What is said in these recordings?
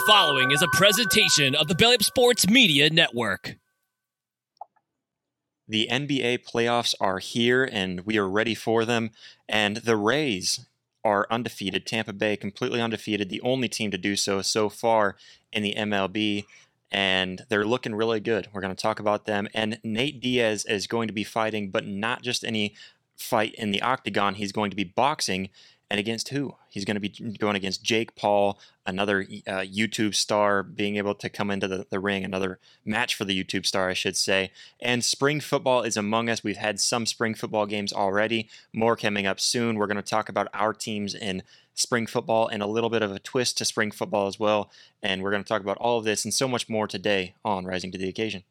The following is a presentation of the Belly Up Sports Media Network. The NBA playoffs are here and we are ready for them. And the Rays are undefeated. Tampa Bay completely undefeated, the only team to do so so far in the MLB. And they're looking really good. We're going to talk about them. And Nate Diaz is going to be fighting, but not just any fight in the octagon. He's going to be boxing and against who? He's going to be going against Jake Paul, another uh, YouTube star, being able to come into the, the ring, another match for the YouTube star, I should say. And spring football is among us. We've had some spring football games already, more coming up soon. We're going to talk about our teams in spring football and a little bit of a twist to spring football as well. And we're going to talk about all of this and so much more today on Rising to the Occasion.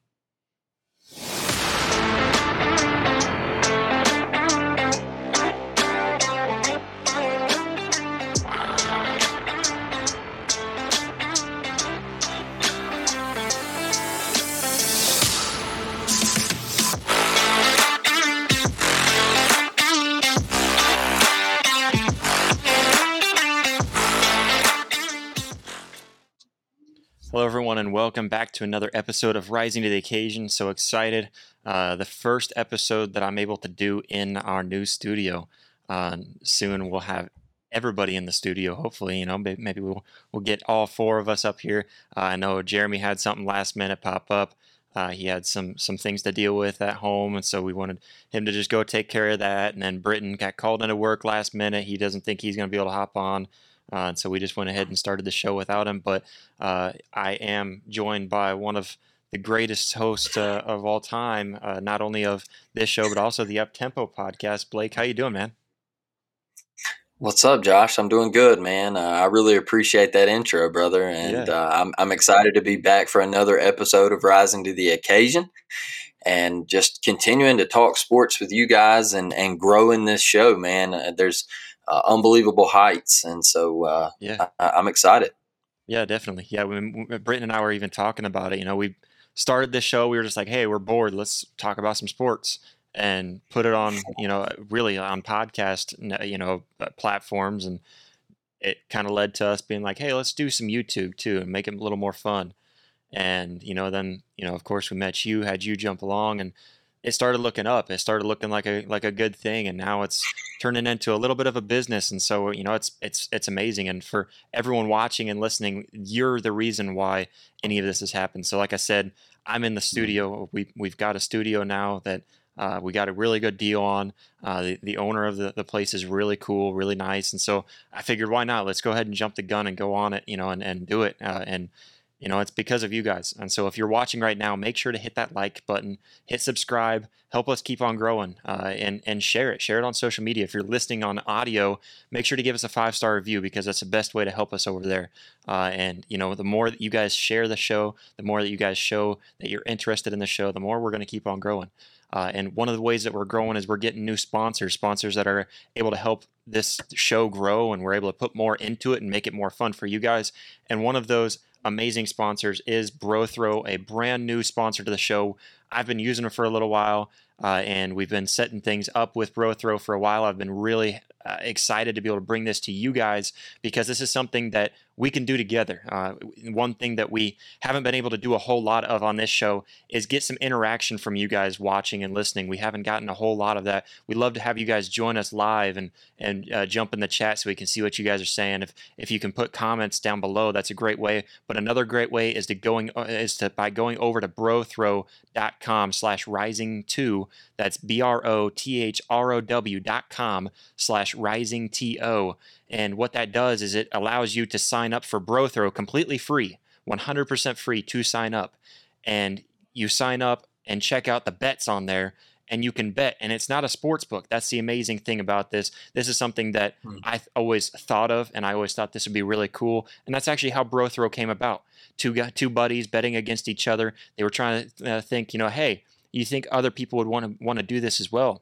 Hello, everyone, and welcome back to another episode of Rising to the Occasion. So excited. Uh, the first episode that I'm able to do in our new studio. Uh, soon we'll have everybody in the studio. Hopefully, you know, maybe we'll we'll get all four of us up here. Uh, I know Jeremy had something last minute pop up. Uh, he had some some things to deal with at home, and so we wanted him to just go take care of that. And then Britton got called into work last minute. He doesn't think he's going to be able to hop on. Uh, so we just went ahead and started the show without him. But uh, I am joined by one of the greatest hosts uh, of all time, uh, not only of this show but also the Up Tempo podcast. Blake, how you doing, man? What's up, Josh? I'm doing good, man. Uh, I really appreciate that intro, brother, and yeah. Uh, I'm I'm excited to be back for another episode of Rising to the Occasion and just continuing to talk sports with you guys and and growing this show, man. there's uh, unbelievable heights, and so uh, yeah, I, am excited. Yeah, definitely. Yeah, when, when Britton and I were even talking about it, you know, we started this show. We were just like, hey, we're bored. Let's talk about some sports and put it on, you know, really on podcast, you know, uh, platforms, and it kind of led to us being like, hey, let's do some YouTube too and make it a little more fun. And you know, then you know, of course, we met you, had you jump along, and it started looking up. It started looking like a like a good thing, and now it's turning into a little bit of a business. And so you know, it's it's it's amazing. And for everyone watching and listening, you're the reason why any of this has happened. So like I said, I'm in the mm-hmm. studio. We we've got a studio now that. Uh, we got a really good deal on. Uh, the, the owner of the, the place is really cool, really nice. And so I figured, why not? Let's go ahead and jump the gun and go on it, you know, and, and do it. Uh, and you know, it's because of you guys. And so if you're watching right now, make sure to hit that like button, hit subscribe, help us keep on growing, uh, and, and share it. Share it on social media. If you're listening on audio, make sure to give us a five star review because that's the best way to help us over there. Uh, and, you know, the more that you guys share the show, the more that you guys show that you're interested in the show, the more we're going to keep on growing. Uh, and one of the ways that we're growing is we're getting new sponsors, sponsors that are able to help this show grow, and we're able to put more into it and make it more fun for you guys. And one of those amazing sponsors is Brothrow, a brand new sponsor to the show. I've been using it for a little while, uh, and we've been setting things up with Brothrow for a while. I've been really uh, excited to be able to bring this to you guys because this is something that we can do together. Uh, one thing that we haven't been able to do a whole lot of on this show is get some interaction from you guys watching and listening. We haven't gotten a whole lot of that. We'd love to have you guys join us live and and uh, jump in the chat so we can see what you guys are saying. If if you can put comments down below, that's a great way. But another great way is to going uh, is to by going over to brothrow.com slash rising two. That's b r o t h r o w dot com slash rising t o. And what that does is it allows you to sign up for Brothrow completely free, 100% free to sign up. And you sign up and check out the bets on there and you can bet. And it's not a sports book. That's the amazing thing about this. This is something that hmm. i always thought of and i always thought this would be really cool. And that's actually how brothrow came about. Two two buddies betting against each other. They were trying to uh, think you know hey you think other people would want to want to do this as well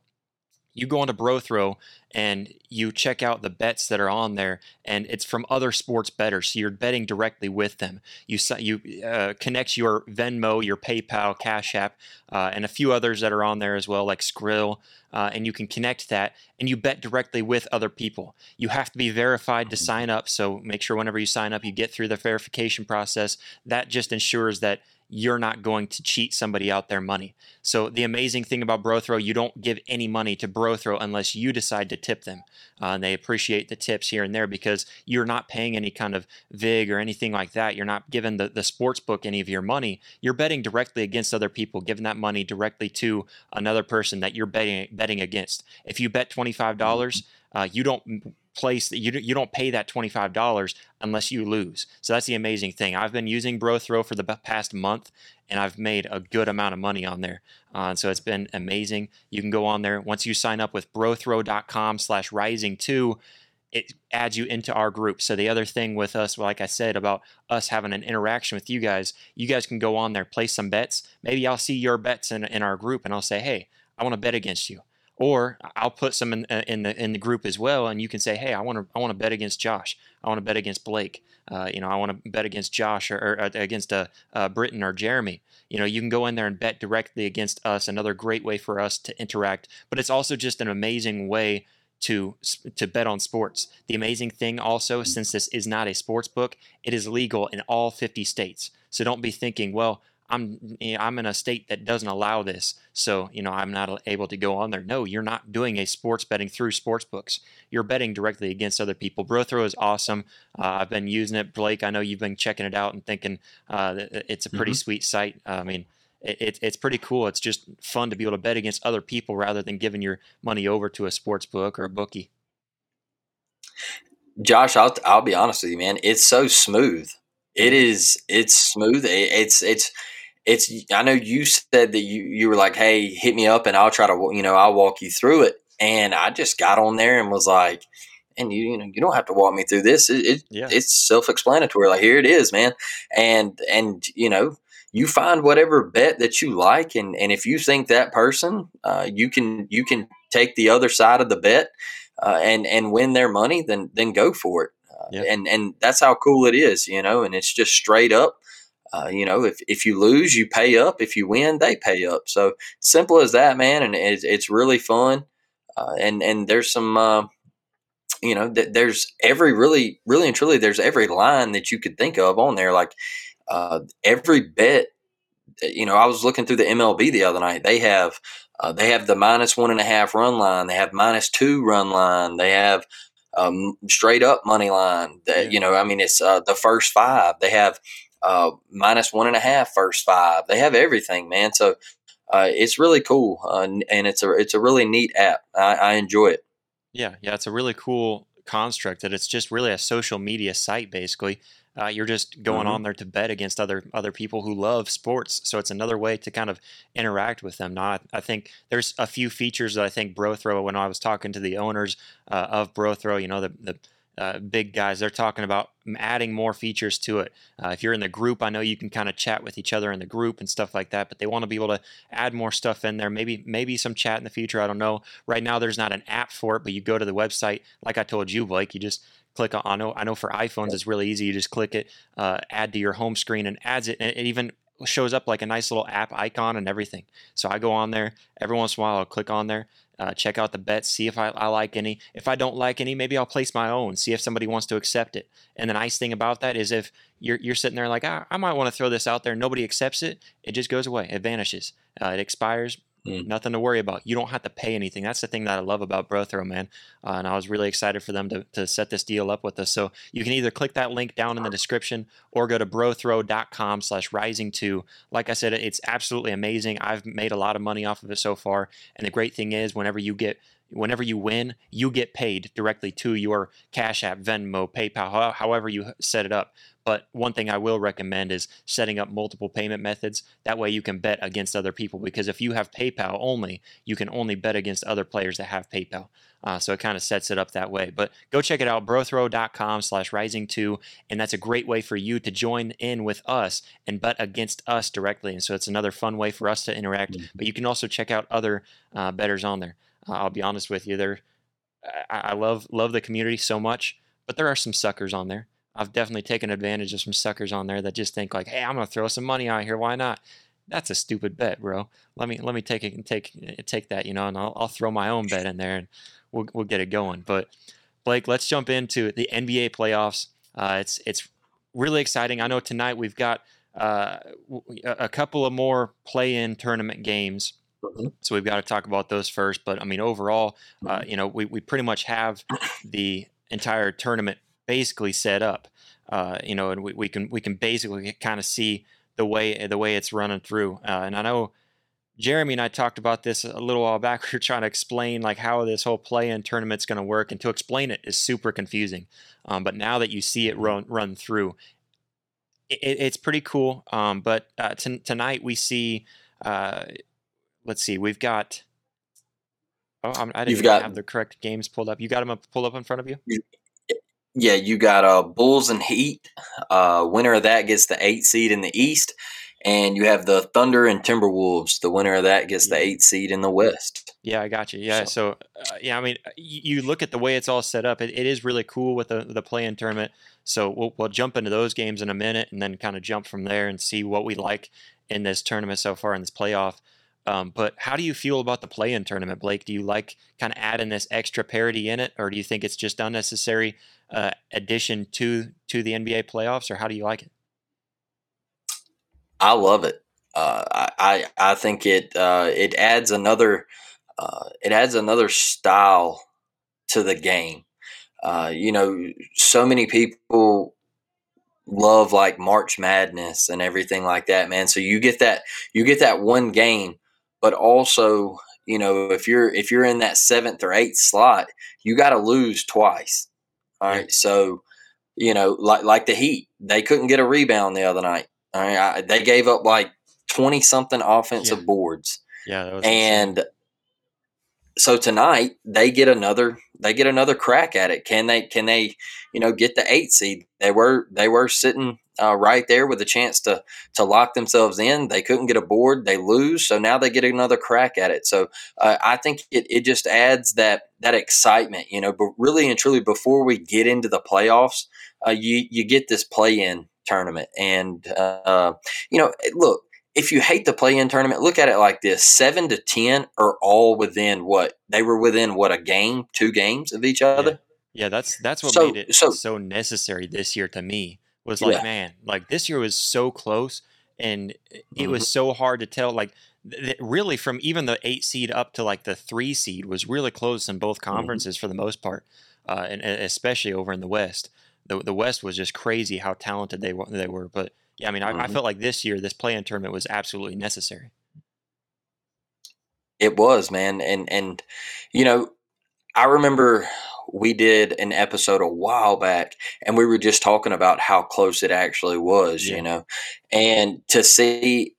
you go onto Brothrow and you check out the bets that are on there, and it's from other sports bettors. So you're betting directly with them. You you uh, connect your Venmo, your PayPal, Cash App, uh, and a few others that are on there as well, like Skrill, uh, and you can connect that, and you bet directly with other people. You have to be verified to sign up, so make sure whenever you sign up, you get through the verification process. That just ensures that you're not going to cheat somebody out their money. So the amazing thing about Brothrow, you don't give any money to Brothrow unless you decide to tip them. Uh, and they appreciate the tips here and there because you're not paying any kind of VIG or anything like that. You're not giving the, the sports book any of your money. You're betting directly against other people, giving that money directly to another person that you're betting betting against. If you bet $25, uh, you don't place that you you don't pay that twenty five dollars unless you lose. So that's the amazing thing. I've been using Brothrow for the past month, and I've made a good amount of money on there. Uh, so it's been amazing. You can go on there once you sign up with Brothrow.com/slash Rising Two. It adds you into our group. So the other thing with us, like I said about us having an interaction with you guys, you guys can go on there, place some bets. Maybe I'll see your bets in in our group, and I'll say, hey, I want to bet against you or I'll put some in, uh, in, the in the group as well, and you can say, "Hey, I want to I want to bet against Josh. I want to bet against Blake. Uh, you know, I want to bet against Josh or, or uh, against uh, uh, Britton or Jeremy. You know, you can go in there and bet directly against us. Another great way for us to interact, but it's also just an amazing way to to bet on sports. The amazing thing also, since this is not a sports book, it is legal in all 50 states. So don't be thinking, well, I'm know, I'm in a state that doesn't allow this, so you know I'm not able to go on there. No, you're not doing a sports betting through sports books. You're betting directly against other people. Brothrow is awesome. Uh, I've been using it, Blake. I know you've been checking it out and thinking uh, it's a pretty mm-hmm. sweet site. I mean, it, it, it's pretty cool. It's just fun to be able to bet against other people rather than giving your money over to a sports book or a bookie. Josh, I'll I'll be honest with you, man. It's so smooth. It is. It's smooth. It's it's it's I know you said that you you were like, hey, hit me up and I'll try to you know I'll walk you through it. And I just got on there and was like, and you you know you don't have to walk me through this. It, it yeah. it's self explanatory. Like here it is, man. And and you know you find whatever bet that you like, and and if you think that person, uh, you can you can take the other side of the bet uh, and and win their money, then then go for it. Uh, yeah. And and that's how cool it is, you know. And it's just straight up uh, you know, if, if you lose, you pay up. If you win, they pay up. So simple as that, man. And it's, it's really fun. Uh, and, and there's some, uh, you know, th- there's every really, really and truly, there's every line that you could think of on there. Like uh, every bet, you know, I was looking through the MLB the other night. They have, uh, they have the minus one and a half run line. They have minus two run line. They have, um, straight up money line that, yeah. you know, I mean, it's, uh, the first five. They have, uh, minus one and a half first five. They have everything, man. So uh, it's really cool, uh, and it's a it's a really neat app. I, I, enjoy it. Yeah, yeah, it's a really cool construct that it's just really a social media site basically. Uh, you're just going mm-hmm. on there to bet against other other people who love sports, so it's another way to kind of interact with them. Now, I, I think there's a few features that I think Brothrow. When I was talking to the owners uh, of Brothrow, you know the the uh, big guys, they're talking about adding more features to it. Uh, if you're in the group, I know you can kind of chat with each other in the group and stuff like that, but they want to be able to add more stuff in there. Maybe maybe some chat in the future. I don't know. Right now, there's not an app for it, but you go to the website, like I told you, Blake. You just click on. I know I know for iPhones, it's really easy. You just click it, uh, add to your home screen, and adds it. And it even shows up like a nice little app icon and everything. So I go on there every once in a while. I'll click on there, uh, check out the bets, see if I, I, like any. If I don't like any, maybe I'll place my own, see if somebody wants to accept it. And the nice thing about that is if you're, you're sitting there like, ah, I might want to throw this out there, nobody accepts it, it just goes away. It vanishes. Uh, it expires. Mm. Nothing to worry about. You don't have to pay anything. That's the thing that I love about Brothrow, man. Uh, and I was really excited for them to, to set this deal up with us. So you can either click that link down in the description or go to brothrow.com slash rising two. Like I said, it's absolutely amazing. I've made a lot of money off of it so far. And the great thing is whenever you get whenever you win, you get paid directly to your Cash App, Venmo, PayPal, however you set it up. But one thing I will recommend is setting up multiple payment methods. That way you can bet against other people because if you have PayPal only, you can only bet against other players that have PayPal. Uh, so it kind of sets it up that way. But go check it out, brothrow.com slash rising2. And that's a great way for you to join in with us and bet against us directly. And so it's another fun way for us to interact. Mm-hmm. But you can also check out other uh, betters on there. I'll be honest with you. There, I, I love love the community so much, but there are some suckers on there. I've definitely taken advantage of some suckers on there that just think like, "Hey, I'm gonna throw some money out here. Why not?" That's a stupid bet, bro. Let me let me take it and take take that, you know, and I'll, I'll throw my own bet in there and we'll we'll get it going. But Blake, let's jump into the NBA playoffs. Uh, it's it's really exciting. I know tonight we've got uh, a couple of more play-in tournament games. Mm-hmm. So we've got to talk about those first. But I mean, overall, uh, mm-hmm. you know, we, we pretty much have the entire tournament basically set up. Uh, you know, and we, we can we can basically kind of see the way the way it's running through. Uh, and I know Jeremy and I talked about this a little while back. We were trying to explain like how this whole play-in tournament's going to work, and to explain it is super confusing. Um, but now that you see it mm-hmm. run run through, it, it's pretty cool. Um, but uh, t- tonight we see, uh, let's see, we've got. Oh, I'm, I didn't got, have the correct games pulled up. You got them up, pulled up in front of you. Yeah, you got uh, Bulls and Heat. Uh, winner of that gets the eight seed in the East, and you have the Thunder and Timberwolves. The winner of that gets the eight seed in the West. Yeah, I got you. Yeah, so, so uh, yeah, I mean, you, you, look at the way it's all set up. It, it is really cool with the the play-in tournament. So we'll, we'll jump into those games in a minute, and then kind of jump from there and see what we like in this tournament so far in this playoff. Um, but how do you feel about the play-in tournament, Blake? Do you like kind of adding this extra parity in it, or do you think it's just unnecessary? uh, addition to to the NBA playoffs, or how do you like it? I love it. Uh, I I think it uh, it adds another uh, it adds another style to the game. Uh, you know, so many people love like March Madness and everything like that, man. So you get that you get that one game, but also you know if you're if you're in that seventh or eighth slot, you got to lose twice. All right. So, you know, like like the Heat, they couldn't get a rebound the other night. All right. I, they gave up like 20 something offensive yeah. boards. Yeah. and insane. so tonight they get another they get another crack at it. Can they can they, you know, get the eight seed? They were they were sitting uh, right there with a chance to to lock themselves in. They couldn't get a board. They lose, so now they get another crack at it. So uh, I think it, it just adds that that excitement, you know. But really and truly, before we get into the playoffs, uh, you you get this play in tournament, and uh, you know, look. If you hate the play-in tournament, look at it like this: seven to ten are all within what they were within what a game, two games of each other. Yeah, yeah that's that's what so, made it so, so necessary this year to me was like, yeah. man, like this year was so close and it mm-hmm. was so hard to tell. Like, th- really, from even the eight seed up to like the three seed was really close in both mm-hmm. conferences mm-hmm. for the most part, uh, and, and, especially over in the West. The, the West was just crazy how talented they were. They were, but yeah, I mean, I, mm-hmm. I felt like this year this play-in tournament was absolutely necessary. It was, man, and and you know, I remember we did an episode a while back and we were just talking about how close it actually was, yeah. you know, and to see,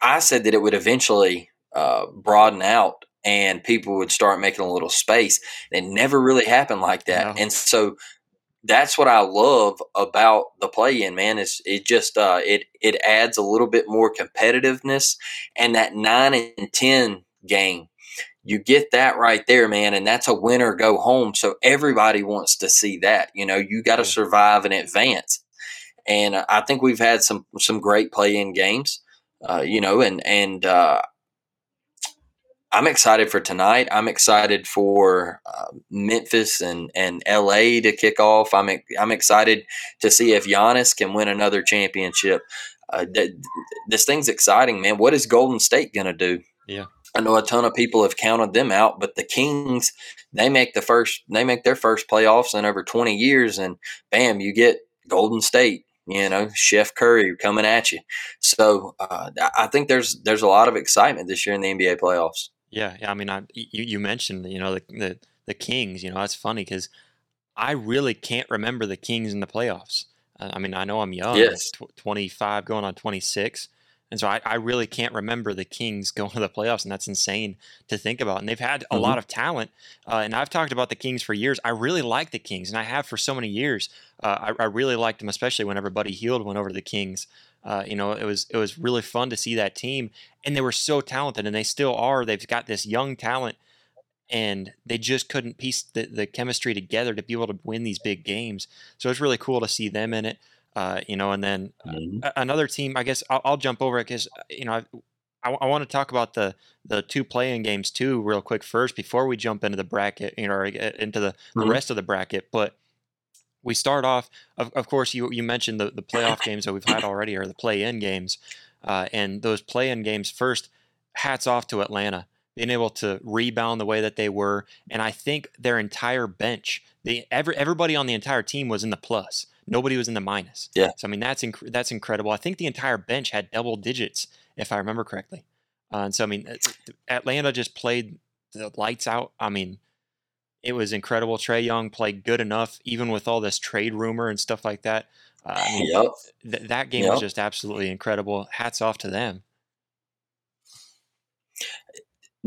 I said that it would eventually uh, broaden out and people would start making a little space. It never really happened like that. No. And so that's what I love about the play in, man, is it just uh, it it adds a little bit more competitiveness and that nine and ten game you get that right there, man, and that's a winner go home. So everybody wants to see that. You know, you got to survive and advance. And I think we've had some some great play in games. Uh, you know, and and uh, I'm excited for tonight. I'm excited for uh, Memphis and, and LA to kick off. I'm I'm excited to see if Giannis can win another championship. Uh, th- this thing's exciting, man. What is Golden State gonna do? Yeah, I know a ton of people have counted them out, but the Kings, they make the first, they make their first playoffs in over 20 years, and bam, you get Golden State, you know, Chef Curry coming at you. So uh, I think there's there's a lot of excitement this year in the NBA playoffs. Yeah, yeah. I mean, I, you you mentioned you know the the, the Kings. You know, that's funny because I really can't remember the Kings in the playoffs. I mean, I know I'm young, yes. 25 going on 26, and so I, I, really can't remember the Kings going to the playoffs, and that's insane to think about. And they've had a mm-hmm. lot of talent, uh, and I've talked about the Kings for years. I really like the Kings, and I have for so many years. Uh, I, I, really liked them, especially whenever Buddy Hield went over to the Kings. Uh, you know, it was it was really fun to see that team, and they were so talented, and they still are. They've got this young talent, and they just couldn't piece the, the chemistry together to be able to win these big games. So it's really cool to see them in it. Uh, you know, and then mm-hmm. another team. I guess I'll, I'll jump over it because you know I, I want to talk about the the two playing games too, real quick first before we jump into the bracket, you know, into the, the mm-hmm. rest of the bracket. But we start off, of, of course, you you mentioned the the playoff games that we've had already, or the play in games, uh, and those play in games. First, hats off to Atlanta being able to rebound the way that they were, and I think their entire bench, the every everybody on the entire team was in the plus. Nobody was in the minus. Yeah. So I mean that's inc- that's incredible. I think the entire bench had double digits if I remember correctly. Uh, and so, I mean, uh, Atlanta just played the lights out. I mean, it was incredible. Trae Young played good enough, even with all this trade rumor and stuff like that. Uh, I mean, yep. th- that game yep. was just absolutely incredible. Hats off to them.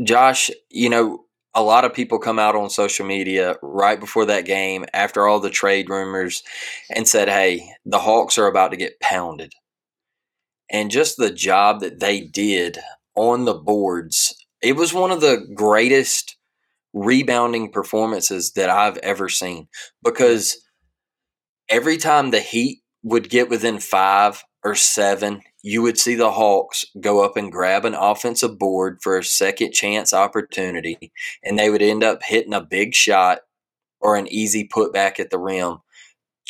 Josh, you know, a lot of people come out on social media right before that game, after all the trade rumors, and said, hey, the Hawks are about to get pounded and just the job that they did on the boards. It was one of the greatest rebounding performances that I've ever seen because every time the Heat would get within five or seven, you would see the Hawks go up and grab an offensive board for a second chance opportunity, and they would end up hitting a big shot or an easy putback at the rim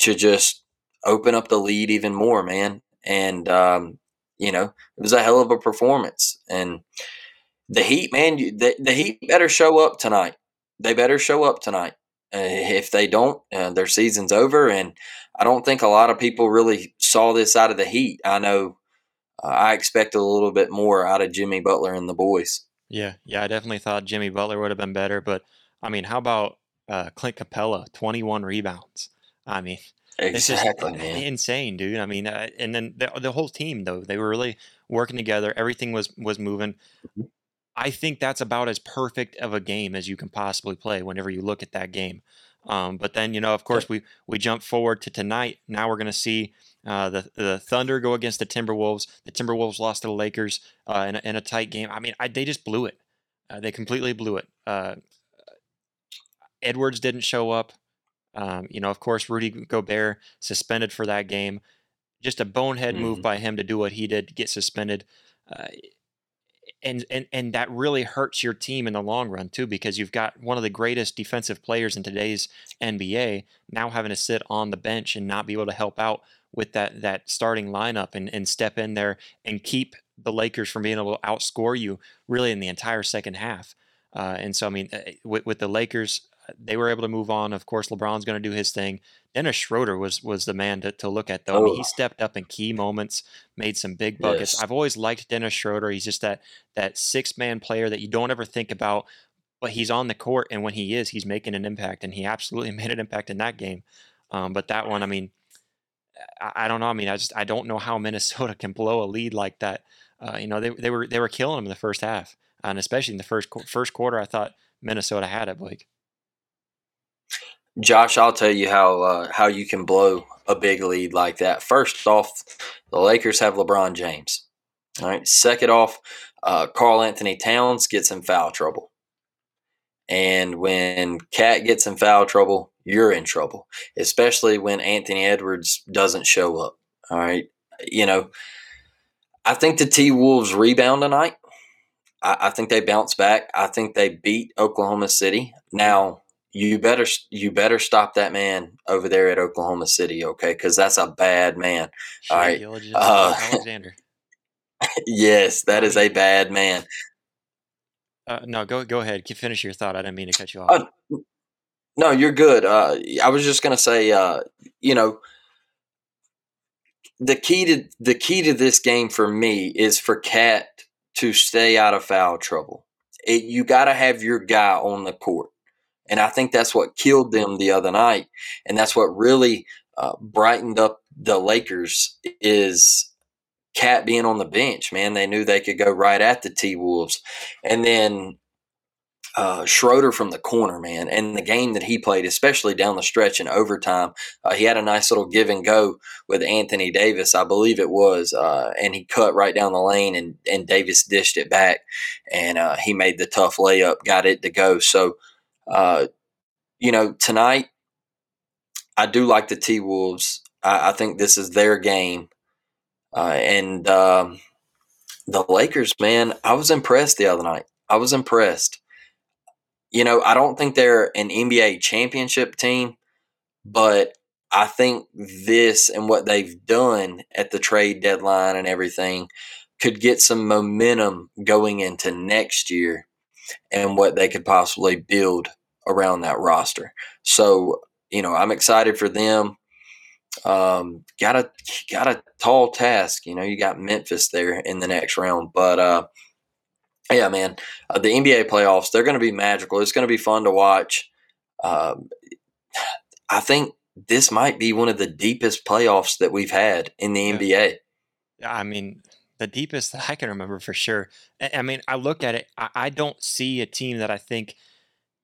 to just open up the lead even more, man. And um, you know, it was a hell of a performance. And the Heat, man, the, the Heat better show up tonight. They better show up tonight. Uh, if they don't, uh, their season's over. And I don't think a lot of people really saw this out of the Heat. I know uh, I expected a little bit more out of Jimmy Butler and the boys. Yeah, yeah, I definitely thought Jimmy Butler would have been better. But I mean, how about uh, Clint Capela, 21 rebounds? I mean, Exactly, man. insane, dude. I mean, uh, and then the, the whole team though they were really working together. Everything was was moving. Mm-hmm. I think that's about as perfect of a game as you can possibly play whenever you look at that game. Um, but then you know, of course, we we jump forward to tonight. Now we're going to see uh, the the Thunder go against the Timberwolves. The Timberwolves lost to the Lakers uh, in, a, in a tight game. I mean, I, they just blew it. Uh, they completely blew it. Uh, Edwards didn't show up. Um, you know, of course, Rudy Gobert suspended for that game. Just a bonehead mm-hmm. move by him to do what he did get suspended. Uh, and, and and that really hurts your team in the long run too because you've got one of the greatest defensive players in today's NBA now having to sit on the bench and not be able to help out with that that starting lineup and, and step in there and keep the Lakers from being able to outscore you really in the entire second half. Uh, and so I mean, uh, with, with the Lakers, they were able to move on. Of course, LeBron's going to do his thing. Dennis Schroeder was was the man to, to look at though. Oh. I mean, he oh. stepped up in key moments, made some big buckets. Yes. I've always liked Dennis Schroeder. He's just that that six man player that you don't ever think about, but he's on the court, and when he is, he's making an impact, and he absolutely made an impact in that game. Um, but that one, I mean, I, don't know. I mean, I just I don't know how Minnesota can blow a lead like that. Uh, you know, they they were they were killing them in the first half, and especially in the first first quarter. I thought Minnesota had it, Blake. Josh, I'll tell you how uh, how you can blow a big lead like that. First off, the Lakers have LeBron James. All right. Second off, uh, Karl-Anthony Towns gets in foul trouble. And when KAT gets in foul trouble, you're in trouble, especially when Anthony Edwards doesn't show up. All right. You know, I think the T Wolves rebound tonight. I, I think they bounce back. I think they beat Oklahoma City. Now, you better you better stop that man over there at Oklahoma City, okay? Because that's a bad man. All right, uh, Alexander. yes, that is a bad man. Uh, no, go go ahead. Finish your thought. I didn't mean to cut you off. Uh, no, you're good. Uh, I was just gonna say, uh, you know, the key to the key to this game for me is for KAT to stay out of foul trouble. It, you got to have your guy on the court. And I think that's what killed them the other night. And that's what really uh, brightened up the Lakers is KAT being on the bench, man. They knew they could go right at the T Wolves. And then uh, Schroeder from the corner, man, and the game that he played, especially down the stretch in overtime, uh, he had a nice little give and go with Anthony Davis, I believe it was, uh, and he cut right down the lane, and and Davis dished it back, and uh, he made the tough layup, got it to go. So uh, you know, tonight I do like the T Wolves. I, think this is their game, uh, and um, the Lakers, man, I was impressed the other night. I was impressed. You know, I don't think they're an NBA championship team, but I think this and what they've done at the trade deadline and everything could get some momentum going into next year and what they could possibly build around that roster. So, you know, I'm excited for them. Um, got a got a tall task. You know, you got Memphis there in the next round, but uh, yeah, man, uh, the NBA playoffs they're going to be magical. It's going to be fun to watch. Um, I think this might be one of the deepest playoffs that we've had in the yeah. NBA. I mean, the deepest that I can remember for sure. I mean, I look at it, I don't see a team that I think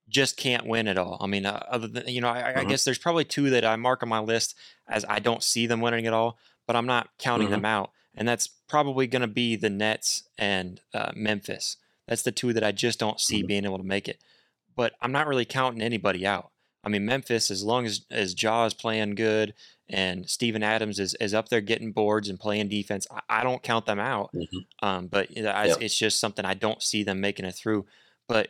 just can't win at all. I mean, uh, other than, you know, I, mm-hmm. I, guess there's probably two that I mark on my list as I don't see them winning at all, but I'm not counting mm-hmm. them out. And that's probably going to be the Nets and uh, Memphis. That's the two that I just don't see mm-hmm. being able to make it. But I'm not really counting anybody out. I mean, Memphis, as long as as Ja is playing good and Steven Adams is, is up there getting boards and playing defense, I, I don't count them out. Mm-hmm. Um, but you know, I, it's just something I don't see them making it through. But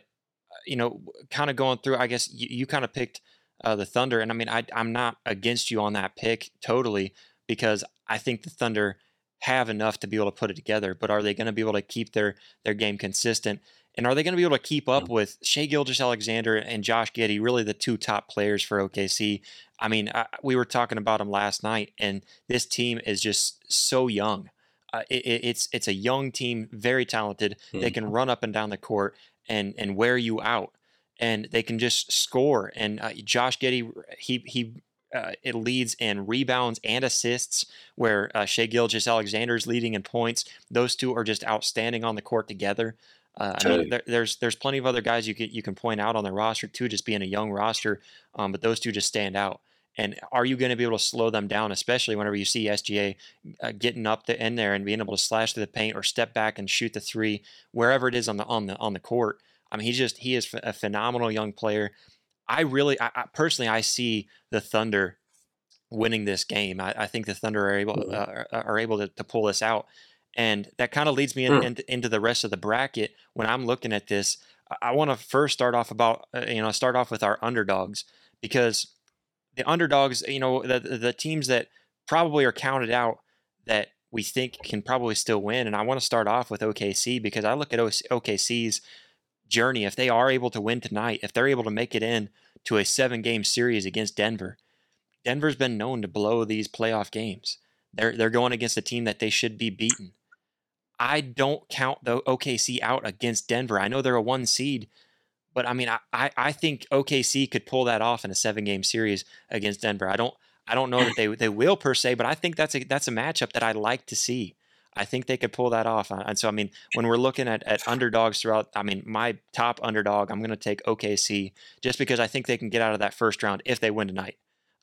uh, you know, kind of going through, I guess you, you kind of picked uh, the Thunder, and I mean, I, I'm not against you on that pick totally because I think the Thunder have enough to be able to put it together. But are they going to be able to keep their their game consistent? And are they going to be able to keep up mm. with Shai Gilgeous-Alexander and Josh Giddey, really the two top players for OKC? I mean, I, we were talking about them last night, and this team is just so young. Uh, it, it's it's a young team, very talented. Mm-hmm. They can run up and down the court and and wear you out, and they can just score. And uh, Josh Giddey, he he uh, it leads in rebounds and assists, where uh, Shai Gilgeous-Alexander is leading in points. Those two are just outstanding on the court together. Uh, I mean, there, there's there's plenty of other guys you can you can point out on the roster too, just being a young roster, um, but those two just stand out. And are you going to be able to slow them down, especially whenever you see SGA uh, getting up the end there and being able to slash through the paint or step back and shoot the three wherever it is on the on the on the court? I mean, he's just he is a phenomenal young player. I really, I, I personally, I see the Thunder winning this game. I, I think the Thunder are able mm-hmm. uh, are able to, to pull this out. And that kind of leads me in, mm. in, into the rest of the bracket. When I'm looking at this, I want to first start off about uh, you know start off with our underdogs because the underdogs, you know, the the teams that probably are counted out that we think can probably still win. And I want to start off with OKC because I look at OKC's journey. If they are able to win tonight, if they're able to make it in to a seven game series against Denver, Denver's been known to blow these playoff games. They're they're going against a team that they should be beaten. I don't count the OKC out against Denver. I know they're a one seed, but I mean, I, I think OKC could pull that off in a seven game series against Denver. I don't I don't know that they they will per se, but I think that's a that's a matchup that I'd like to see. I think they could pull that off. And so, I mean, when we're looking at, at underdogs throughout, I mean, my top underdog, I'm going to take OKC just because I think they can get out of that first round if they win tonight.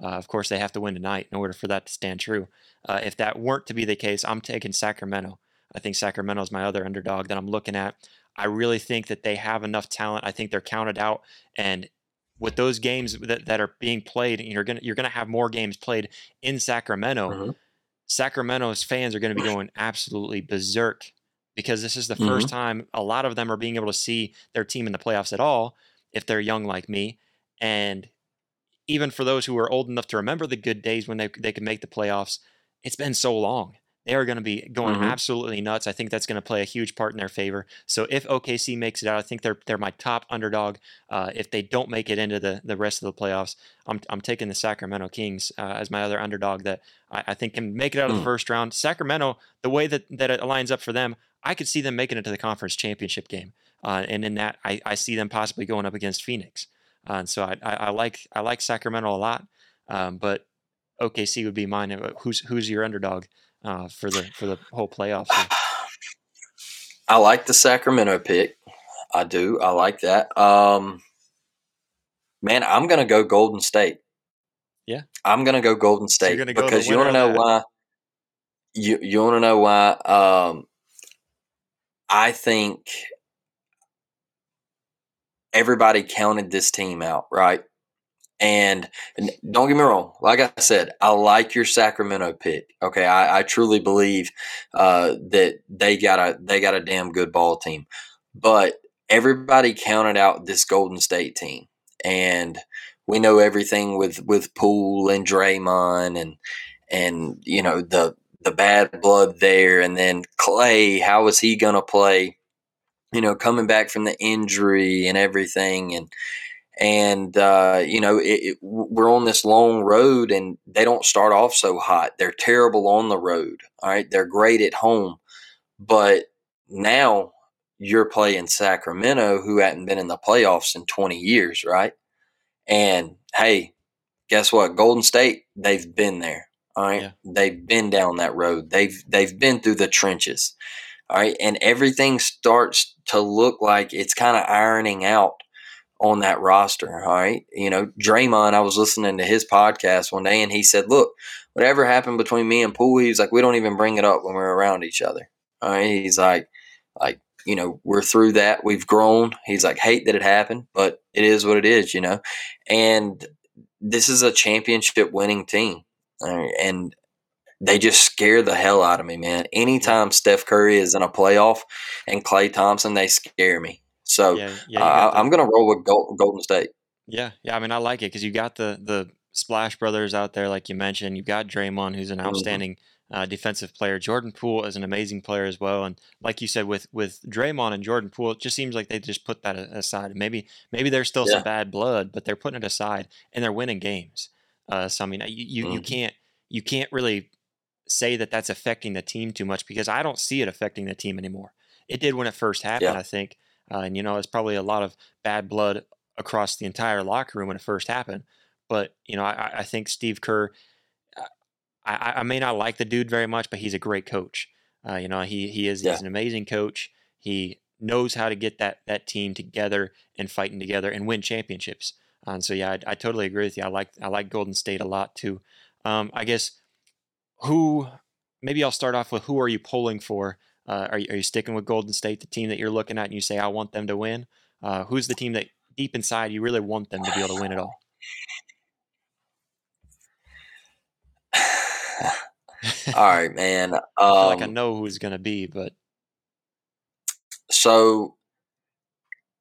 Uh, of course, they have to win tonight in order for that to stand true. Uh, if that weren't to be the case, I'm taking Sacramento. I think Sacramento is my other underdog that I'm looking at. I really think that they have enough talent. I think they're counted out, and with those games that, that are being played, you're gonna you're gonna have more games played in Sacramento. Mm-hmm. Sacramento's fans are going to be going absolutely berserk because this is the mm-hmm. first time a lot of them are being able to see their team in the playoffs at all if they're young like me, and even for those who are old enough to remember the good days when they they could make the playoffs, it's been so long they are going to be going mm-hmm. absolutely nuts. I think that's going to play a huge part in their favor. So if OKC makes it out, I think they're they're my top underdog. Uh, if they don't make it into the, the rest of the playoffs, I'm, I'm taking the Sacramento Kings uh, as my other underdog that I, I, think can make it out of the mm. first round. Sacramento, the way that, that it lines up for them, I could see them making it to the conference championship game. Uh, and in that, I, I see them possibly going up against Phoenix. Uh, and so I, I, I, like I like Sacramento a lot, um, but OKC would be mine. Who's who's your underdog? Uh, for the for the whole playoffs. I like the Sacramento pick. I do. I like that. Um, man, I'm going to go Golden State. Yeah, I'm going to go Golden State so because you want to know why. You you want to know why? Um, I think everybody counted this team out, right? And, and don't get me wrong, like I said, I like your Sacramento pick. Okay, I, I truly believe uh, that they got a they got a damn good ball team, but everybody counted out this Golden State team, and we know everything with with Poole and Draymond and and you know the the bad blood there, and then Klay. How was he going to play? You know, coming back from the injury and everything, and and uh, you know it, it, we're on this long road and they don't start off so hot. They're terrible on the road all right? They're great at home. But now you're playing sacramento who hadn't been in the playoffs in 20 years right? And hey guess what? Golden state they've been there all right? Yeah. they've been down that road. They've they've been through the trenches all right? And everything starts to look like it's kind of ironing out on that roster. All right. You know, Draymond, I was listening to his podcast one day and he said, Look, whatever happened between me and Poole, he's like, we don't even bring it up when we're around each other. All right. He's like, like, you know, we're through that. We've grown. He's like, hate that it happened, but it is what it is, you know. And this is a championship winning team. Right? And they just scare the hell out of me, man. Anytime Steph Curry is in a playoff and Klay Thompson, they scare me. So yeah, yeah, uh, I'm going to roll with Golden State. Yeah, yeah. I mean, I like it because you got the the Splash Brothers out there, like you mentioned. You've got Draymond, who's an mm-hmm. outstanding mm-hmm. uh, defensive player. Jordan Poole is an amazing player as well. And like you said, with with Draymond and Jordan Poole, it just seems like they just put that aside. Maybe maybe there's still yeah. some bad blood, but they're putting it aside and they're winning games. Uh, so I mean, you you, mm-hmm. you can't you can't really say that that's affecting the team too much because I don't see it affecting the team anymore. It did when it first happened, yeah. I think. Uh, and you know, it's probably a lot of bad blood across the entire locker room when it first happened. But you know, I, I think Steve Kerr. Uh, I, I, may not like the dude very much, but he's a great coach. Uh, you know, he he is yeah. he's an amazing coach. He knows how to get that that team together and fighting together and win championships. And so yeah, I, I totally agree with you. I like I like Golden State a lot too. Um, I guess who maybe I'll start off with who are you pulling for uh, are, you, are you sticking with Golden State, the team that you're looking at, and you say, I want them to win? Uh, who's the team that deep inside you really want them to be able to win at all? all right, man. Um, I like I um know who's going to be, but so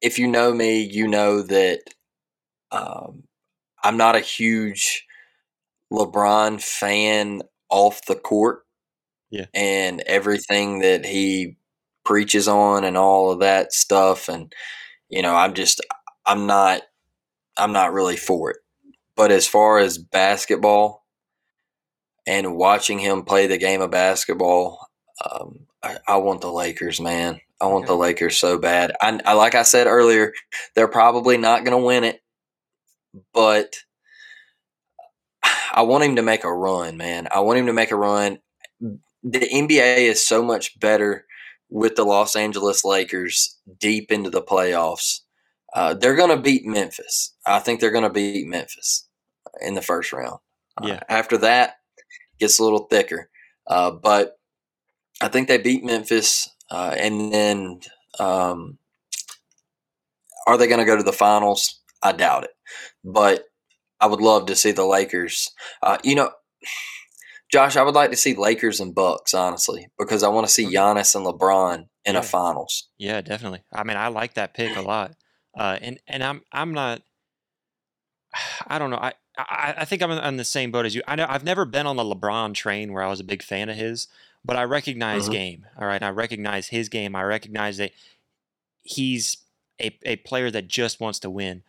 if you know me, you know that um, I'm not a huge LeBron fan off the court. Yeah. And everything that he preaches on and all of that stuff and you know, I'm just I'm not I'm not really for it. But as far as basketball and watching him play the game of basketball, um, I, I, want the Lakers, man. I want okay. the Lakers so bad. I, I like I said earlier, they're probably not going to win it, but I want him to make a run, man. I want him to make a run the NBA is so much better with the Los Angeles Lakers deep into the playoffs. Uh, they're going to beat Memphis. I think they're going to beat Memphis in the first round. Uh, yeah. Uh, after that, gets a little thicker. Uh, but I think they beat Memphis, uh, and then um, are they going to go to the finals? I doubt it. But I would love to see the Lakers. Uh, you know Josh, I would like to see Lakers and Bucks, honestly, because I want to see Giannis and LeBron in yeah. a finals. Yeah, definitely. I mean, I like that pick a lot. Uh, and and I'm I'm not. I don't know. I I, I think I'm on the same boat as you. I know I've never been on the LeBron train where I was a big fan of his, but I recognize mm-hmm. game. All right, I recognize his game. I recognize that he's a, a player that just wants to win.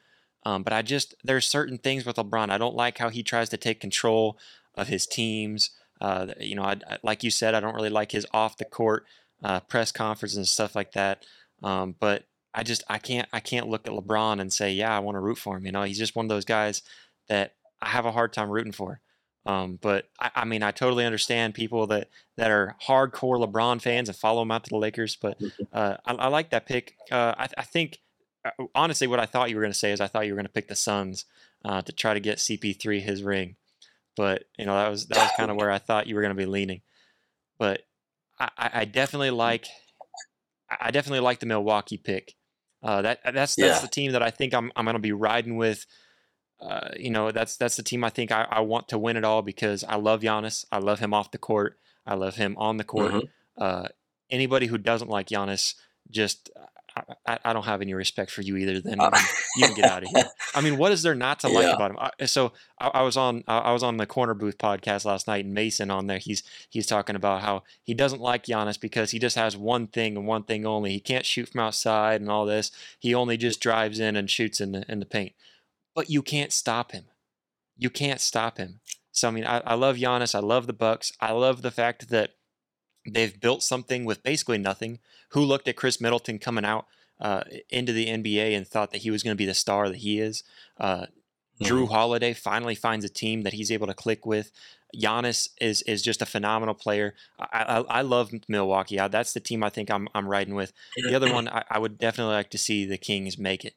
Um, but I just there's certain things with LeBron. I don't like how he tries to take control of his teams. Uh, you know, I, I, like you said, I don't really like his off the court uh, press conferences and stuff like that. Um, but I just I can't I can't look at LeBron and say yeah I want to root for him. You know, he's just one of those guys that I have a hard time rooting for. Um, but I, I, mean, I totally understand people that, that are hardcore LeBron fans and follow him out to the Lakers. But mm-hmm. uh, I, I, like that pick. Uh, I, I, think, uh, honestly, what I thought you were going to say is I thought you were going to pick the Suns uh, to try to get CP3 his ring but you know that was that was kind of where I thought you were going to be leaning. But I, I definitely like I definitely like the Milwaukee pick. Uh, that that's that's yeah. the team that I think I'm I'm going to be riding with. Uh, you know, that's that's the team I think I, I, want to win it all because I love Giannis. I love him off the court. I love him on the court. Mm-hmm. Uh, anybody who doesn't like Giannis, just I, I, don't have any respect for you either. Then uh, you can get out of here. I mean, what is there not to yeah. like about him? I, so I, I, was on I was on the Corner Booth podcast last night, and Mason on there. He's he's talking about how he doesn't like Giannis because he just has one thing and one thing only. He can't shoot from outside and all this. He only just drives in and shoots in the in the paint but you can't stop him. You can't stop him. So I mean, I, I love Giannis. I love the Bucks. I love the fact that they've built something with basically nothing. Who looked at Khris Middleton coming out uh, into the NBA and thought that he was going to be the star that he is? Uh, mm-hmm. Holiday finally finds a team that he's able to click with. Giannis is is just a phenomenal player. I, I, I love Milwaukee. I, that's the team I think I'm I'm riding with. The other one I, I, would definitely like to see the Kings make it.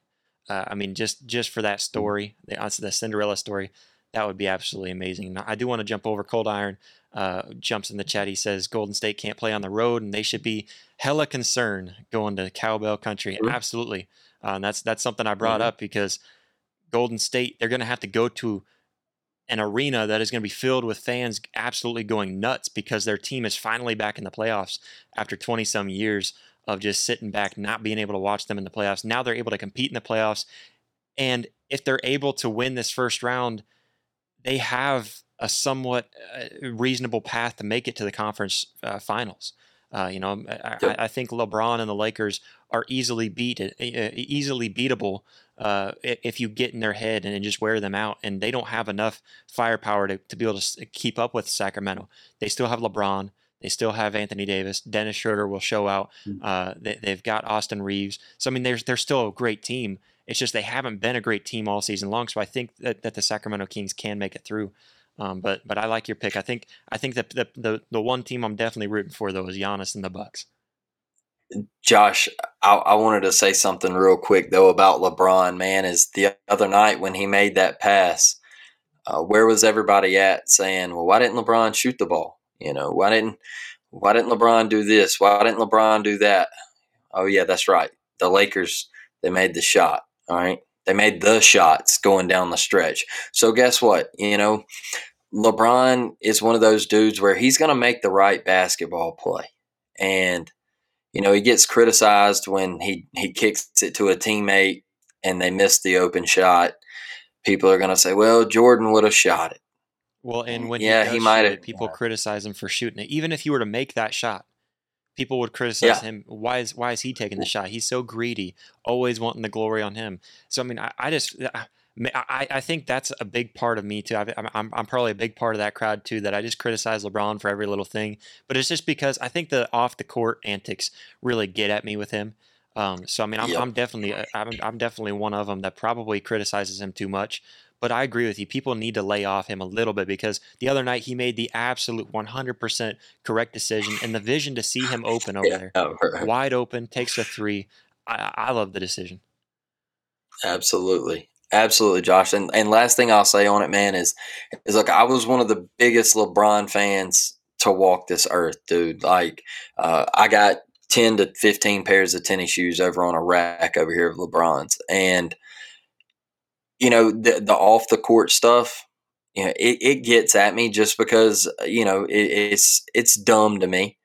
Uh, I mean, just just for that story, the, the Cinderella story, that would be absolutely amazing. I do want to jump over Cold Iron. Uh, jumps in the chat. He says Golden State can't play on the road, and they should be hella concerned going to cowbell country. Mm-hmm. Absolutely, uh, and that's that's something I brought mm-hmm. up because Golden State they're going to have to go to an arena that is going to be filled with fans absolutely going nuts because their team is finally back in the playoffs after 20 some years of just sitting back, not being able to watch them in the playoffs. Now they're able to compete in the playoffs. And if they're able to win this first round, they have a somewhat uh, reasonable path to make it to the conference uh, finals. Uh, you know, I, I, think LeBron and the Lakers are easily beat, uh, easily beatable uh, if you get in their head and just wear them out. And they don't have enough firepower to, to be able to keep up with Sacramento. They still have LeBron. They still have Anthony Davis. Dennis Schroeder will show out. Mm. Uh, they, have got Austin Reaves. So I mean, they're they're still a great team. It's just they haven't been a great team all season long. So I think that, that the Sacramento Kings can make it through. Um, but but I like your pick. I think I think that the, the the one team I'm definitely rooting for though is Giannis and the Bucks. Josh, I, I, wanted to say something real quick though about LeBron. Man, is the other night when he made that pass, uh, where was everybody at saying, "Well, why didn't LeBron shoot the ball?" You know, why didn't why didn't LeBron do this? Why didn't LeBron do that? Oh yeah, that's right. The Lakers they made the shot. All right. They made the shots going down the stretch. So guess what? You know, LeBron is one of those dudes where he's going to make the right basketball play. And you know, he gets criticized when he he kicks it to a teammate and they miss the open shot. People are going to say, "Well, Jordan would have shot it." Well, and when yeah, he, he might have. People yeah. criticize him for shooting it. Even if he were to make that shot, people would criticize yeah. him. Why is why is he taking the shot? He's so greedy, always wanting the glory on him. So I mean, I, I just. Uh, uh, I, I think that's a big part of me too. I, I'm, I'm probably a big part of that crowd too. That I just criticize LeBron for every little thing, but it's just because I think the off the court antics really get at me with him. Um, so I mean, I'm, yep. I'm definitely uh, I'm, I'm definitely one of them that probably criticizes him too much. But I agree with you. People need to lay off him a little bit because the other night he made the absolute 100% correct decision and the vision to see him open over there, oh, wide open, takes a three. I, I love the decision. Absolutely. Absolutely, Josh. And and last thing I'll say on it, man, is is look, I was one of the biggest LeBron fans to walk this earth, dude. Like, uh, I got ten to fifteen pairs of tennis shoes over on a rack over here of LeBron's, and you know the, the off the court stuff you know it, it gets at me just because you know it, it's it's dumb to me.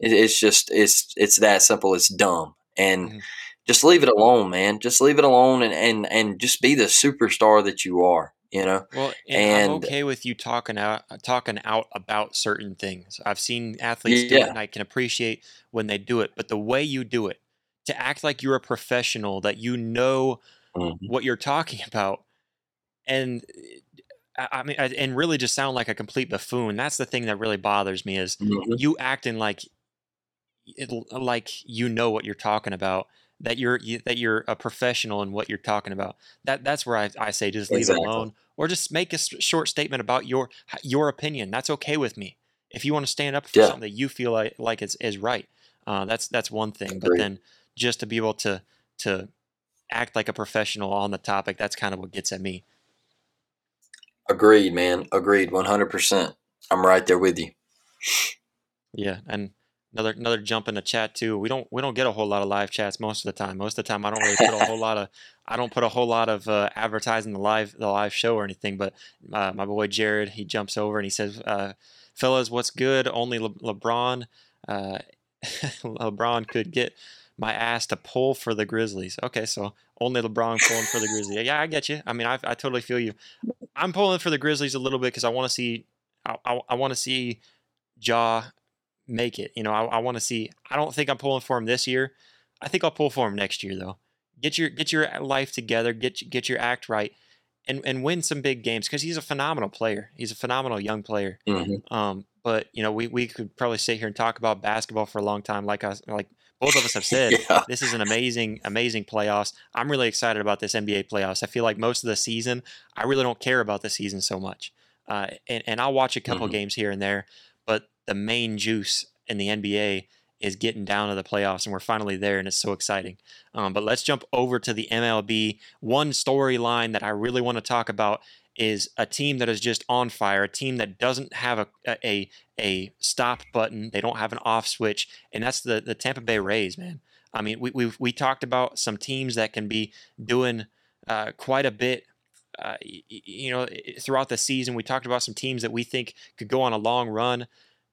It, it's just it's it's that simple. It's dumb. And mm-hmm. just leave it alone man. Just leave it alone and and and just be the superstar that you are you know? Well and, and i'm okay with you talking out talking out about certain things. I've seen athletes do it and i can appreciate when they do it but the way you do it to act like you're a professional that you know mm-hmm. what you're talking about and I mean, and really just sound like a complete buffoon. That's the thing that really bothers me is mm-hmm. you acting like, like you know what you're talking about. That you're that you're a professional in what you're talking about. That that's where I, I say just leave exactly. it alone, or just make a short statement about your your opinion. That's okay with me. If you want to stand up for yeah. something that you feel like like is is right, uh, that's that's one thing. But then just to be able to to act like a professional on the topic, that's kind of what gets at me. Agreed, man. Agreed. 100%. I'm right there with you. Yeah. And another another jump in the chat too. We don't we don't get a whole lot of live chats most of the time. Most of the time, I don't really put a whole lot of I don't put a whole lot of uh, advertising the live the live show or anything. But uh, my boy Jared, he jumps over and he says, uh, "Fellas, what's good? Only Le- LeBron, uh, LeBron could get." My ass to pull for the Grizzlies. Okay, so only LeBron pulling for the Grizzlies. Yeah, I get you. I mean, I, I totally feel you. I'm pulling for the Grizzlies a little bit because I want to see I, I, I want to see Ja make it. You know, I, I want to see. I don't think I'm pulling for him this year. I think I'll pull for him next year, though. Get your get your life together. Get get your act right, and and win some big games because he's a phenomenal player. He's a phenomenal young player. Mm-hmm. Um, but you know, we, we could probably sit here and talk about basketball for a long time. Like I like both of us have said, yeah. this is an amazing, amazing playoffs. I'm really excited about this NBA playoffs. I feel like most of the season, I really don't care about the season so much. Uh, and, and I'll watch a couple mm-hmm. games here and there, but the main juice in the NBA is getting down to the playoffs, and we're finally there, and it's so exciting. Um, but let's jump over to the MLB. One storyline that I really want to talk about is a team that is just on fire, a team that doesn't have a a a stop button, they don't have an off switch, and that's the the Tampa Bay Rays, man. I mean, we we we talked about some teams that can be doing uh, quite a bit uh, you know, throughout the season, we talked about some teams that we think could go on a long run.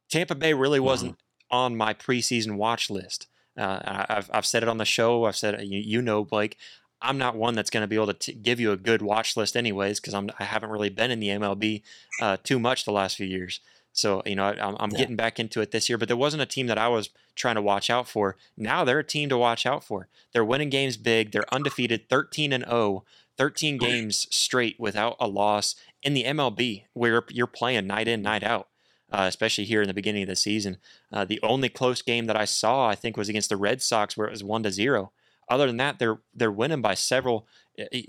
Tampa Bay really mm-hmm. wasn't mm-hmm. on my preseason watch list. Uh, I've, I've said it on the show. I've said, you, you know, Blake, I'm not one that's going to be able to t- give you a good watch list, anyways, because I'm I haven't really been in the MLB uh, too much the last few years. So you know, I, am I'm yeah. getting back into it this year. But there wasn't a team that I was trying to watch out for. Now they're a team to watch out for. They're winning games big. They're undefeated, 13 and 0. 13 games straight without a loss in the MLB, where you're playing night in, night out. Uh, especially here in the beginning of the season. Uh, the only close game that I saw, I think, was against the Red Sox, where it was one to zero. Other than that, they're they're winning by several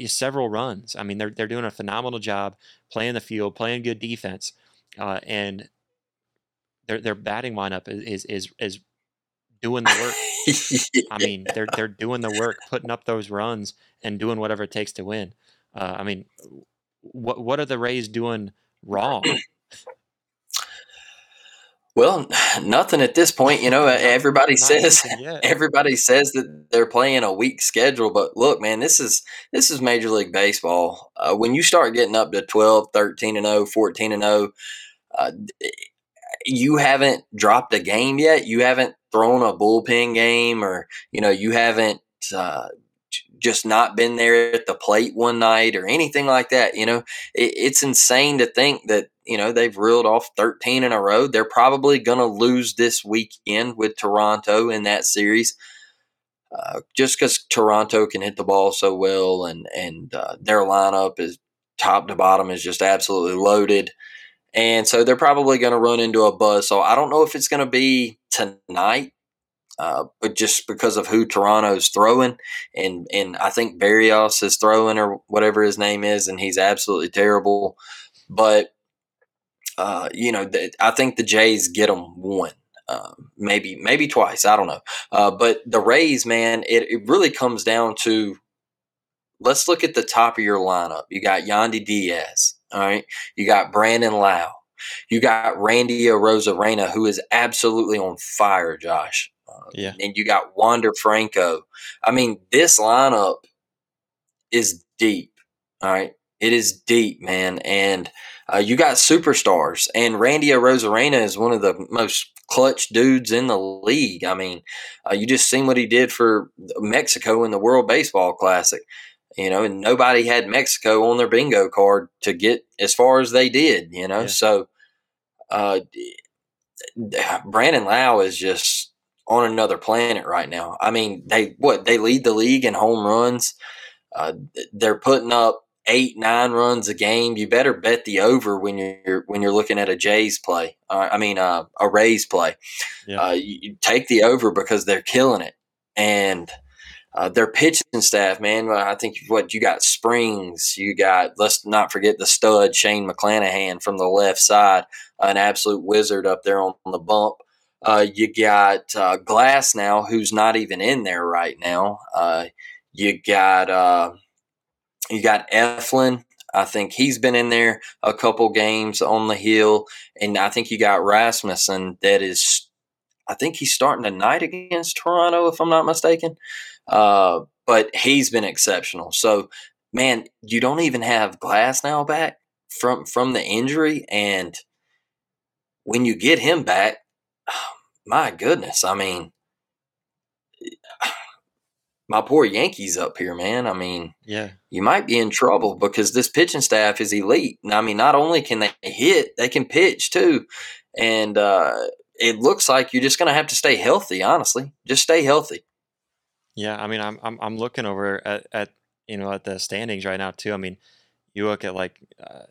several runs. I mean, they're they're doing a phenomenal job playing the field, playing good defense, uh, and their their batting lineup is is is doing the work. I mean, they're they're doing the work, putting up those runs, and doing whatever it takes to win. Uh, I mean, what what are the Rays doing wrong? Well, nothing at this point. You know, everybody says everybody says that they're playing a weak schedule, but look, man, this is this is Major League Baseball. Uh, when you start getting up to 12, 13 and 0, 14 and 0, uh, you haven't dropped a game yet. You haven't thrown a bullpen game, or you know, you haven't uh, just not been there at the plate one night or anything like that. You know, it, it's insane to think that you know they've reeled off 13 in a row. They're probably going to lose this weekend with Toronto in that series. Uh, just because Toronto can hit the ball so well, and and uh, their lineup is top to bottom is just absolutely loaded. And so they're probably going to run into a buzz. So I don't know if it's going to be tonight, uh, but just because of who Toronto's throwing, and and I think Berrios is throwing or whatever his name is, and he's absolutely terrible. But uh, you know, th- I think the Jays get them one. Uh, maybe maybe twice. I don't know. Uh, but the Rays, man, it, it really comes down to let's look at the top of your lineup. You got Yandy Diaz. All right. You got Brandon Lowe. You got Randy Arozarena, who is absolutely on fire, Josh. Uh, yeah. And you got Wander Franco. I mean, this lineup is deep. All right. It is deep, man. And uh, you got superstars. And Randy Arozarena is one of the most clutch dudes in the league. I mean, uh, you just seen what he did for Mexico in the World Baseball Classic you know, and nobody had Mexico on their bingo card to get as far as they did, you know. Yeah. So, uh, Brandon Lowe is just on another planet right now. I mean, they what they lead the league in home runs. Uh, they're putting up eight, nine runs a game. You better bet the over when you're when you're looking at a Jays play. Uh, I mean, uh, a Rays play. Yeah. Uh, you, you take the over because they're killing it, and uh, their pitching staff, man. I think what you got Springs, you got. Let's not forget the stud Shane McClanahan from the left side, an absolute wizard up there on, the bump. Uh, you got uh, Glasnow, who's not even in there right now. Uh, you got uh, you got Eflin. I think he's been in there a couple games on the hill, and I think you got Rasmussen that is I think he's starting tonight against Toronto, if I'm not mistaken. Uh, but he's been exceptional. So, man, you don't even have Glasnow back from from the injury, and when you get him back, my goodness, I mean, my poor Yankees up here, man. I mean, yeah, you might be in trouble because this pitching staff is elite. I mean, not only can they hit, they can pitch too, and uh, it looks like you're just going to have to stay healthy. Honestly, just stay healthy. Yeah, I mean, I'm I'm, I'm looking over at, at you know at the standings right now too. I mean, you look at like uh,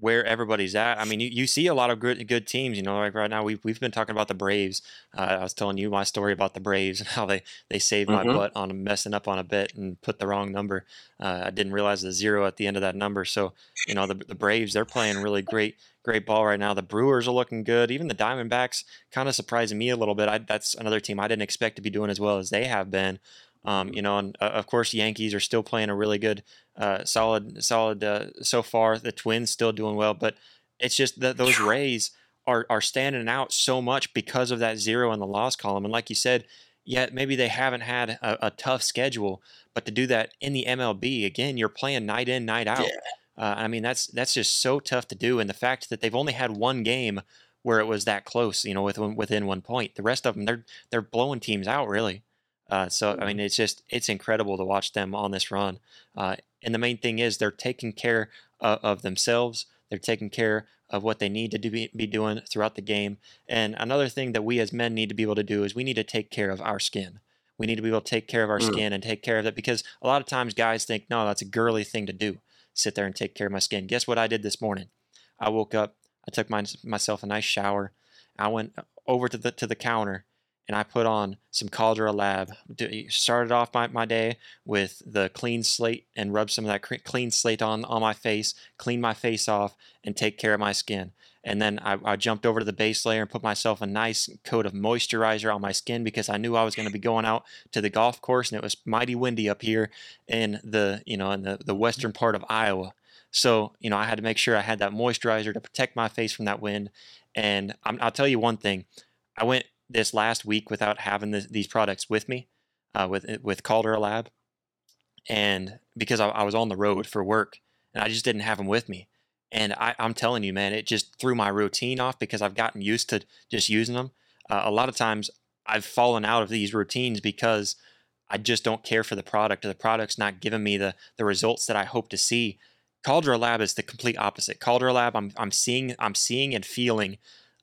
where everybody's at. I mean, you, you see a lot of good good teams. You know, like right now we've we've been talking about the Braves. Uh, I was telling you my story about the Braves and how they they saved my mm-hmm. butt on messing up on a bit and put the wrong number. Uh, I didn't realize the zero at the end of that number. So you know the the Braves they're playing really great great ball right now. The Brewers are looking good. Even the Diamondbacks kind of surprising me a little bit. I, that's another team I didn't expect to be doing as well as they have been. Um, you know, and uh, of course, Yankees are still playing a really good, uh, solid, solid uh, so far. The Twins still doing well, but it's just that those Rays are are standing out so much because of that zero in the loss column. And like you said, yet maybe they haven't had a, a, tough schedule, but to do that in the MLB again, you're playing night in, night out. Yeah. Uh, I mean, that's that's just so tough to do. And the fact that they've only had one game where it was that close, you know, within within one point. The rest of them, they're they're blowing teams out really. Uh, so I mean, it's just it's incredible to watch them on this run. Uh, and the main thing is they're taking care of, of themselves. They're taking care of what they need to do, be doing throughout the game. And another thing that we as men need to be able to do is we need to take care of our skin. We need to be able to take care of our mm. skin and take care of it because a lot of times guys think, no, that's a girly thing to do. Sit there and take care of my skin. Guess what I did this morning? I woke up. I took my, myself a nice shower. I went over to the to the counter and I put on some Caldera Lab. Started off my, my day with the clean slate and rub some of that clean slate on, on my face, clean my face off, and take care of my skin. And then I, I jumped over to the base layer and put myself a nice coat of moisturizer on my skin because I knew I was going to be going out to the golf course and it was mighty windy up here in the you know in the, the western part of Iowa. So you know I had to make sure I had that moisturizer to protect my face from that wind. And i will tell you one thing, I went this last week without having the, these products with me, uh, with eh, with Caldera Lab, and because I, I, was on the road for work and I just didn't have them with me. And I, am telling you, man, it just threw my routine off because I've gotten used to just using them. Uh, a lot of times I've fallen out of these routines because I just don't care for the product or the product's not giving me the the results that I hope to see. Caldera Lab is the complete opposite. Caldera Lab, I'm I'm seeing I'm seeing and feeling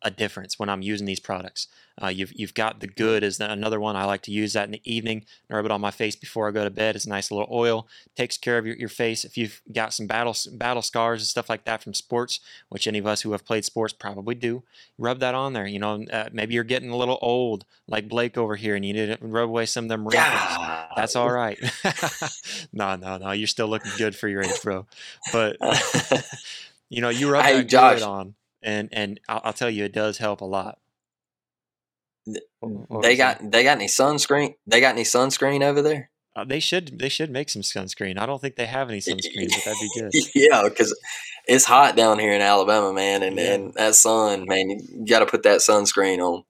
a difference when I'm using these products. Uh, you've you've got the good is another one. I like to use that in the evening and rub it on my face before I go to bed. It's a nice little oil. Takes care of your, your face. If you've got some battle battle scars and stuff like that from sports, which any of us who have played sports probably do, rub that on there. You know, uh, maybe you're getting a little old, like Blake over here, and you need to rub away some of them wrinkles. Yeah. That's all right. no, no, no. You're still looking good for your age, bro. But you know, you rub hey, that Josh. on and and I'll, I'll tell you, it does help a lot. they got that? they got any sunscreen? They got any sunscreen over there? Uh, they should they should make some sunscreen. I don't think they have any sunscreen, but that'd be good. yeah, because it's hot down here in Alabama, man, and, yeah. and that sun, man, you got to put that sunscreen on.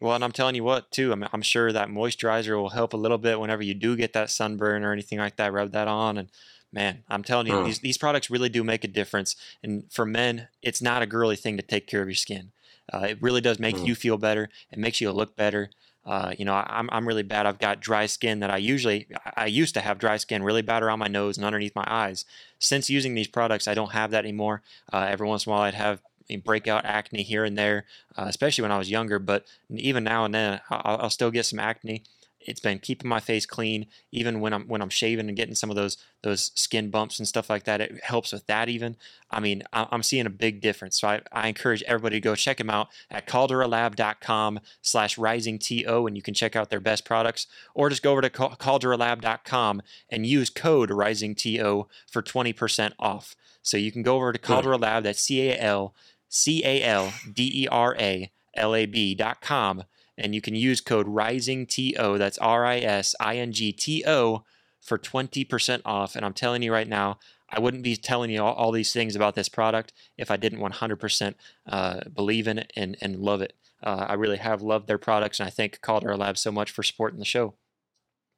Well, and I'm telling you what, too. I'm, I'm sure that moisturizer will help a little bit whenever you do get that sunburn or anything like that. Rub that on, and man, I'm telling you, these, these products really do make a difference. And for men, it's not a girly thing to take care of your skin. Uh, it really does make you feel better. It makes you look better. Uh, you know, I'm, I'm really bad. I've got dry skin that I usually, I used to have dry skin really bad around my nose and underneath my eyes. Since using these products, I don't have that anymore. Uh, every once in a while, I'd have a breakout acne here and there, uh, especially when I was younger. But even now and then, I'll, I'll still get some acne it's been keeping my face clean even when I'm when I'm shaving and getting some of those those skin bumps and stuff like that. It helps with that even. I mean, I'm seeing a big difference. So I, I encourage everybody to go check them out at calderalab.com slash risingto and you can check out their best products or just go over to calderalab.com and use code risingto for 20% off. So you can go over to Caldera Lab, that's C-A-L C-A-L-D-E-R-A L-A-B dot com and you can use code RISINGTO, that's R I S I N G T O, for 20% off. And I'm telling you right now, I wouldn't be telling you all, all these things about this product if I didn't 100% uh, believe in it and, and love it. Uh, I really have loved their products, and I thank Caldera Labs so much for supporting the show.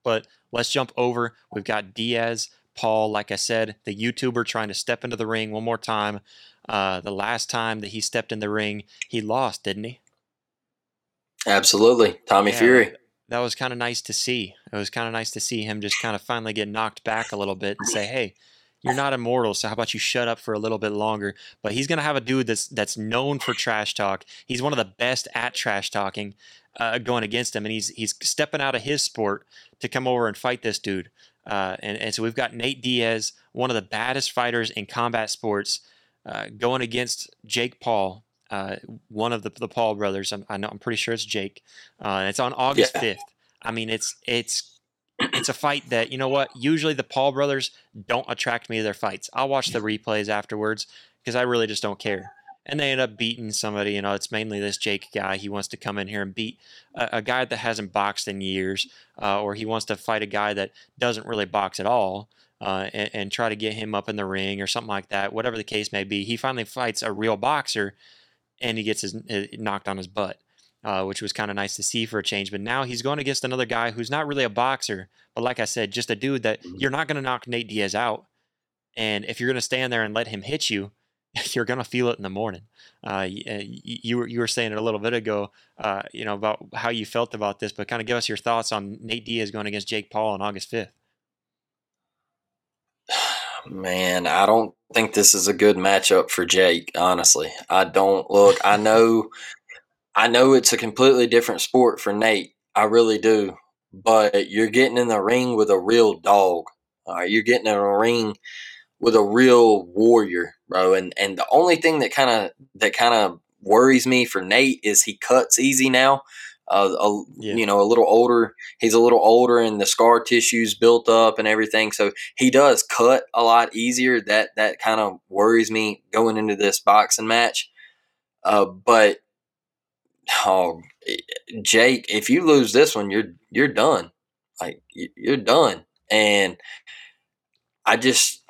But let's jump over. We've got Diaz, Paul, like I said, the YouTuber trying to step into the ring one more time. Uh, the last time that he stepped in the ring, he lost, didn't he? Absolutely. Tommy yeah, Fury. That was kind of nice to see. It was kind of nice to see him just kind of finally get knocked back a little bit and say, hey, you're not immortal, so how about you shut up for a little bit longer? But he's gonna have a dude that's that's known for trash talk. He's one of the best at trash talking, uh, going against him, and he's he's stepping out of his sport to come over and fight this dude. Uh, and, and so we've got Nate Diaz, one of the baddest fighters in combat sports, uh, going against Jake Paul, uh, one of the, the Paul brothers. I'm, I know, I'm pretty sure it's Jake. Uh, it's on August yeah. 5th. I mean, it's it's it's a fight that you know what. Usually the Paul brothers don't attract me to their fights. I'll watch the replays afterwards because I really just don't care and they end up beating somebody. You know, it's mainly this Jake guy. He wants to come in here and beat a, a guy that hasn't boxed in years, uh, or he wants to fight a guy that doesn't really box at all. Uh, and, and, try to get him up in the ring or something like that, whatever the case may be. He finally fights a real boxer, and he gets his, his knocked on his butt, uh, which was kind of nice to see for a change. But now he's going against another guy who's not really a boxer, but like I said, just a dude that mm-hmm. you're not going to knock Nate Diaz out. And if you're going to stand there and let him hit you, you're going to feel it in the morning. Uh, you, uh, you, were, you were saying it a little bit ago, uh, you know, about how you felt about this, but kind of give us your thoughts on Nate Diaz going against Jake Paul on August 5th. Man, I don't think this is a good matchup for Jake, honestly. I don't look, I know, I know it's a completely different sport for Nate. I really do. But you're getting in the ring with a real dog. You're getting in a ring with a real warrior, bro. And and the only thing that kind of that kind of worries me for Nate is he cuts easy now. Uh, a, yeah. you know, a little older. He's a little older, and the scar tissue's built up and everything. So he does cut a lot easier. That that kind of worries me going into this boxing match. Uh, but oh, Jake, if you lose this one, you're you're done. Like you're done. And I just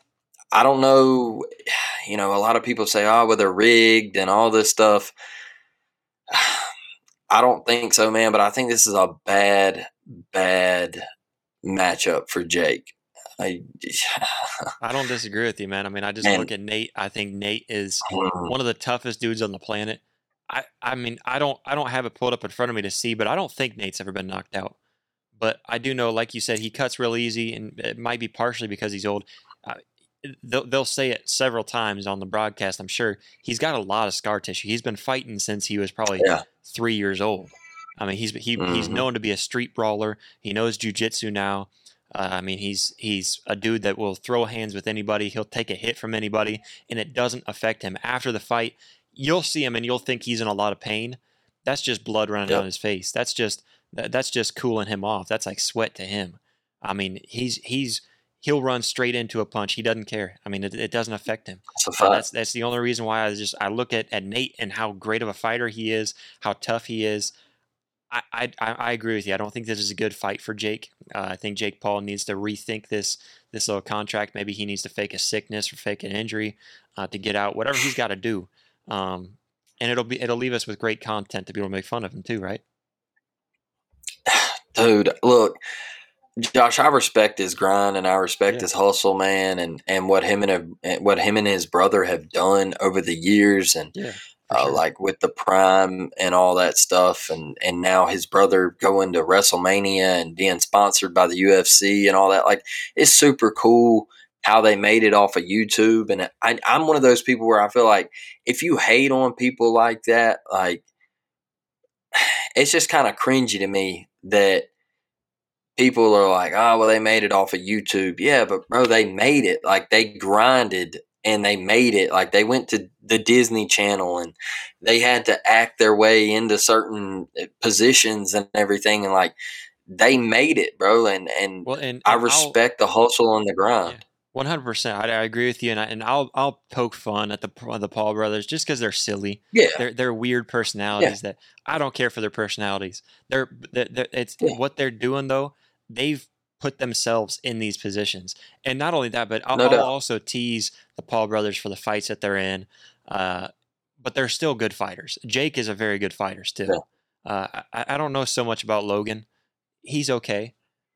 I don't know. You know, a lot of people say, "Oh, well, they're rigged and all this stuff." I don't think so, man. But I think this is a bad, bad matchup for Jake. I, I don't disagree with you, man. I mean, I just and, look at Nate. I think Nate is mm. one of the toughest dudes on the planet. I, I mean, I don't, I don't have it pulled up in front of me to see, but I don't think Nate's ever been knocked out. But I do know, like you said, he cuts real easy, and it might be partially because he's old they'll, they'll say it several times on the broadcast. I'm sure he's got a lot of scar tissue. He's been fighting since he was probably yeah. three years old. I mean, he's he, mm-hmm. he's known to be a street brawler. He knows jujitsu now. Uh, I mean, he's he's a dude that will throw hands with anybody. He'll take a hit from anybody, and it doesn't affect him. After the fight, you'll see him, and you'll think he's in a lot of pain. That's just blood running yep. down his face. That's just that's just cooling him off. That's like sweat to him. I mean, he's he's he'll run straight into a punch. He doesn't care. I mean, it, it doesn't affect him. That's, so that's, that's the only reason why I just I look at, at Nate and how great of a fighter he is, how tough he is. I, I, I agree with you. I don't think this is a good fight for Jake. Uh, I think Jake Paul needs to rethink this this little contract. Maybe he needs to fake a sickness or fake an injury uh, to get out. Whatever he's got to do, um, and it'll be it'll leave us with great content to be able to make fun of him too, right? Dude, look, Josh, I respect his grind and I respect yeah. his hustle, man, and and what him and a, what him and his brother have done over the years, and yeah, uh, sure. like with the prime and all that stuff, and and now his brother going to WrestleMania and being sponsored by the UFC and all that. Like, it's super cool how they made it off of YouTube, and I, I'm one of those people where I feel like if you hate on people like that, like it's just kind of cringy to me that people are like, oh, well, they made it off of YouTube. Yeah, but bro, they made it. Like they grinded and they made it. Like they went to the Disney Channel and they had to act their way into certain eh, positions and everything. And like they made it, bro. And and, well, and, and I respect I'll, the hustle and the grind. One hundred percent. I agree with you, and I, and I'll I'll poke fun at the the Paul brothers just because they're silly. Yeah, they're they're weird personalities yeah. that I don't care for their personalities. They're, they're, they're it's yeah. what they're doing though they've put themselves in these positions. And not only that, but I'll, no I'll also tease the Paul brothers for the fights that they're in. Uh, but they're still good fighters. Jake is a very good fighter still. Yeah. Uh, I, I don't know so much about Logan. He's okay.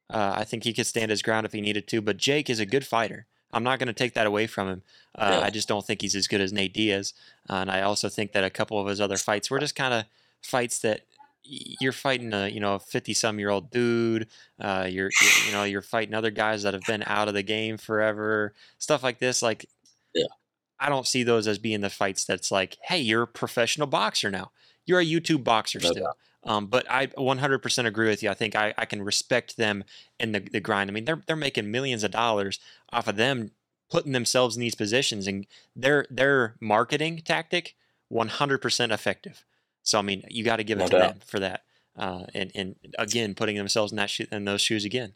Uh, I think he could stand his ground if he needed to, but Jake is a good fighter. I'm not going to take that away from him. Uh, yeah. I just don't think he's as good as Nate Diaz, uh, and I also think that a couple of his other fights were just kind of fights that you're fighting a you know a 50 some year old dude uh, you're, you're, you know you're fighting other guys that have been out of the game forever stuff like this like yeah i don't see those as being the fights that's like hey you're a professional boxer now you're a youtube boxer no still um, but I 100% agree with you. I think I, I can respect them in the, the grind. I mean, they're they're making millions of dollars off of them putting themselves in these positions, and their their marketing tactic 100% effective. So I mean, you got to give it no to doubt. them for that, uh, and and again, putting themselves in that sho- in those shoes again.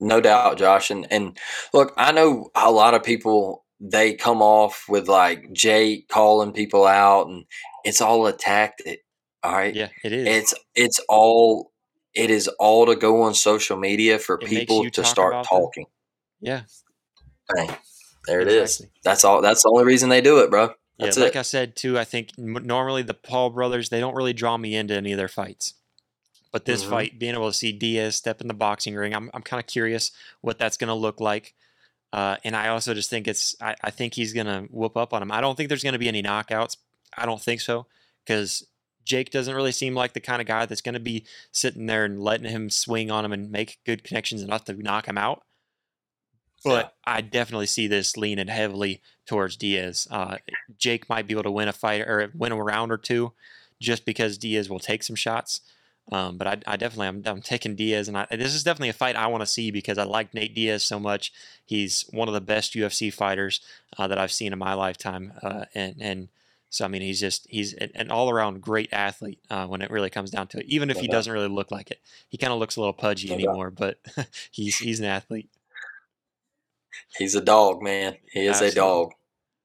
No doubt, Josh. And and look, I know a lot of people they come off with like Jake calling people out, and it's all a tactic. All right. Yeah, it is. It's it's all it is all to go on social media for it people to start talking. Them. Yeah. Bang. There exactly. it is. That's all. That's the only reason they do it, bro. That's yeah, like it. I said too, I think normally the Paul brothers they don't really draw me into any of their fights. But this mm-hmm. fight, being able to see Diaz step in the boxing ring, I'm I'm kind of curious what that's going to look like. Uh, and I also just think it's I, I think he's going to whoop up on him. I don't think there's going to be any knockouts. I don't think so because Jake doesn't really seem like the kind of guy that's going to be sitting there and letting him swing on him and make good connections enough to knock him out. But yeah. I definitely see this leaning heavily towards Diaz. Uh, Jake might be able to win a fight or win a round or two just because Diaz will take some shots. Um, but I, I, definitely I'm, I'm, taking Diaz, and I, this is definitely a fight I want to see because I like Nate Diaz so much. He's one of the best UFC fighters uh, that I've seen in my lifetime, uh, and and so I mean he's just he's an all around great athlete uh, when it really comes down to it. Even if he doesn't really look like it, he kind of looks a little pudgy anymore, but he's he's an athlete. He's a dog, man. He is Absolutely. a dog.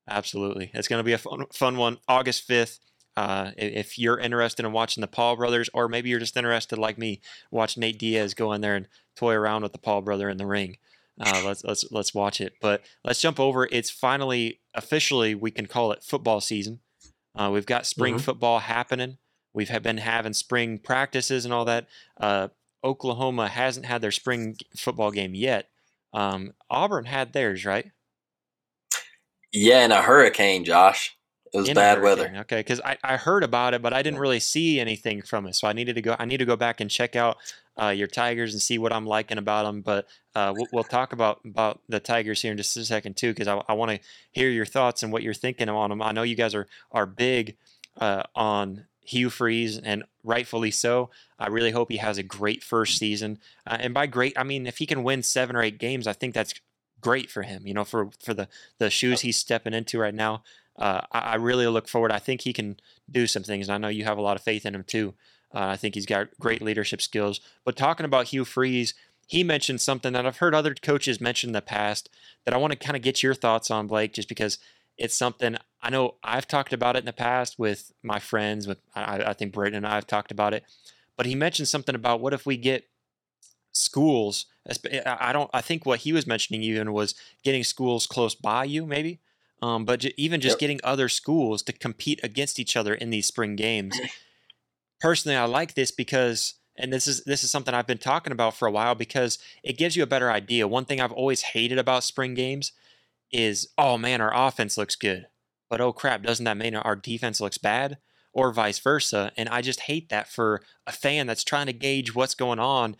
Absolutely. It's going to be a fun, fun one. August 5th. Uh, if you're interested in watching the Paul brothers, or maybe you're just interested like me, watch Nate Diaz go in there and toy around with the Paul brother in the ring. Uh, let's let's let's watch it. But let's jump over. It's finally officially we can call it football season. Uh, we've got spring mm-hmm. football happening. We've been having spring practices and all that. Uh, Oklahoma hasn't had their spring football game yet, um, Auburn had theirs, right? Yeah, in a hurricane, Josh. It was in bad weather. Okay, because I, I heard about it, but I didn't really see anything from it. So I needed to go. I need to go back and check out uh, your Tigers and see what I'm liking about them. But uh, we'll, we'll, talk about about the Tigers here in just a second too, because I, I want to hear your thoughts and what you're thinking on them. I know you guys are are big uh, on Hugh Freeze, and rightfully so. I really hope he has a great first season. Uh, and by great, I mean if he can win seven or eight games, I think that's great for him. You know, for for the the shoes he's stepping into right now. Uh, I, I, really look forward. I think he can do some things. And I know you have a lot of faith in him too. Uh, I think he's got great leadership skills. But talking about Hugh Freeze, he mentioned something that I've heard other coaches mention in the past that I want to kind of get your thoughts on, Blake, just because it's something I know I've talked about it in the past with my friends. With I, I think Britton and I have talked about it, but he mentioned something about what if we get schools. I don't. I think what he was mentioning even was getting schools close by you, maybe. Um, but even just yep. getting other schools to compete against each other in these spring games. Personally, I like this because, and this is this is something I've been talking about for a while because it gives you a better idea. One thing I've always hated about spring games is, oh man, our offense looks good, but oh crap, doesn't that mean our defense looks bad? Or vice versa. And I just hate that for a fan that's trying to gauge what's going on.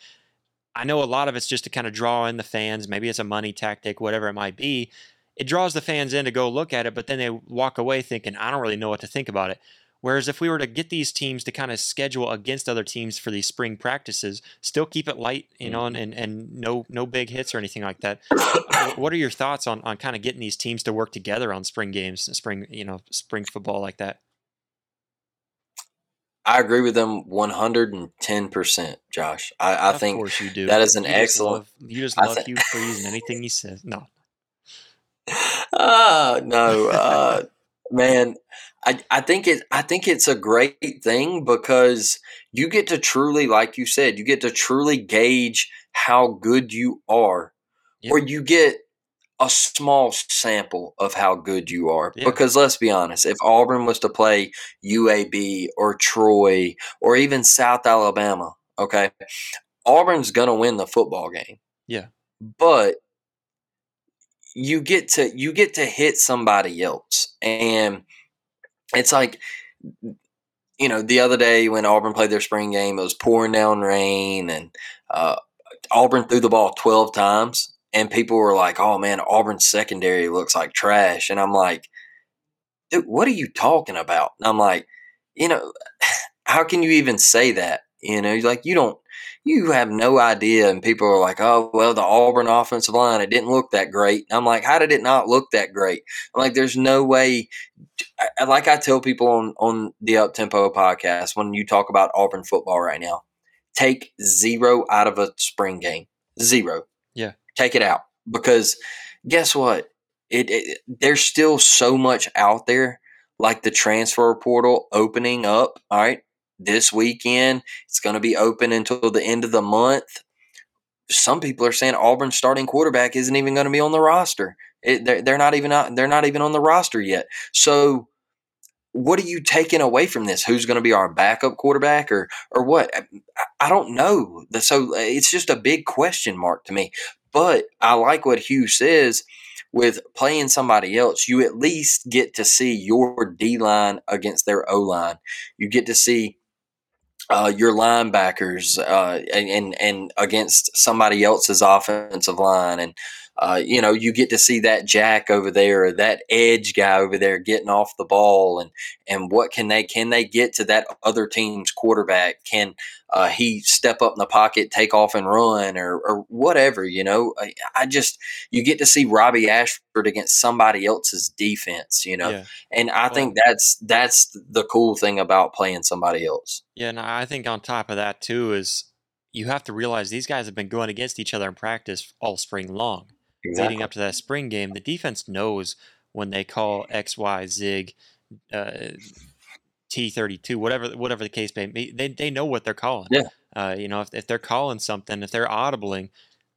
I know a lot of it's just to kind of draw in the fans. Maybe it's a money tactic, whatever it might be. It draws the fans in to go look at it, but then they walk away thinking, I don't really know what to think about it. Whereas if we were to get these teams to kind of schedule against other teams for these spring practices, still keep it light, you know, and, mm-hmm. and, and no no big hits or anything like that. what are your thoughts on, on kind of getting these teams to work together on spring games, spring you know, spring football like that? I agree with them 110%, Josh. I, I think that is an you excellent. Just love, you just love th- Hugh Freeze and anything he says. No. Uh, no, uh, man. I, I think it I think it's a great thing because you get to truly, like you said, you get to truly gauge how good you are. Yep. Or you get a small sample of how good you are. Yeah. Because let's be honest, if Auburn was to play UAB or Troy or even South Alabama, okay, Auburn's going to win the football game. Yeah. But you get to you get to hit somebody else and it's like you know the other day when auburn played their spring game it was pouring down rain and uh, auburn threw the ball 12 times and people were like, "Oh man, Auburn's secondary looks like trash," and I'm like, "Dude, what are you talking about?" And I'm like, you know, how can you even say that? You know, like you don't, you have no idea. And people are like, "Oh, well, the Auburn offensive line, it didn't look that great." And I'm like, "How did it not look that great?" I'm like, "There's no way." Like I tell people on on the Up Tempo podcast when you talk about Auburn football right now, take zero out of a spring game, zero. Take it out because guess what? It, it, there's still so much out there, like the transfer portal opening up. All right, this weekend it's going to be open until the end of the month. Some people are saying Auburn's starting quarterback isn't even going to be on the roster. It, they're, they're not even they're not even on the roster yet. So what are you taking away from this? Who's going to be our backup quarterback or or what? I don't know. So it's just a big question mark to me. But I like what Hugh says with playing somebody else, you at least get to see your D line against their O line. You get to see uh, your linebackers uh, and and against somebody else's offensive line, and uh, you know, you get to see that jack over there or that edge guy over there getting off the ball, and and what can they can they get to that other team's quarterback? Can uh, he step up in the pocket, take off and run, or or whatever? You know, I, I, just you get to see Robbie Ashford against somebody else's defense. You know, yeah. and I well, think that's that's the cool thing about playing somebody else. Yeah, and I think on top of that too is you have to realize these guys have been going against each other in practice all spring long exactly. leading up to that spring game, the defense knows when they call X, Y, zig, uh, T thirty two, whatever whatever the case may be, they they know what they're calling. Yeah. Uh, you know, if if they're calling something, if they're audibling,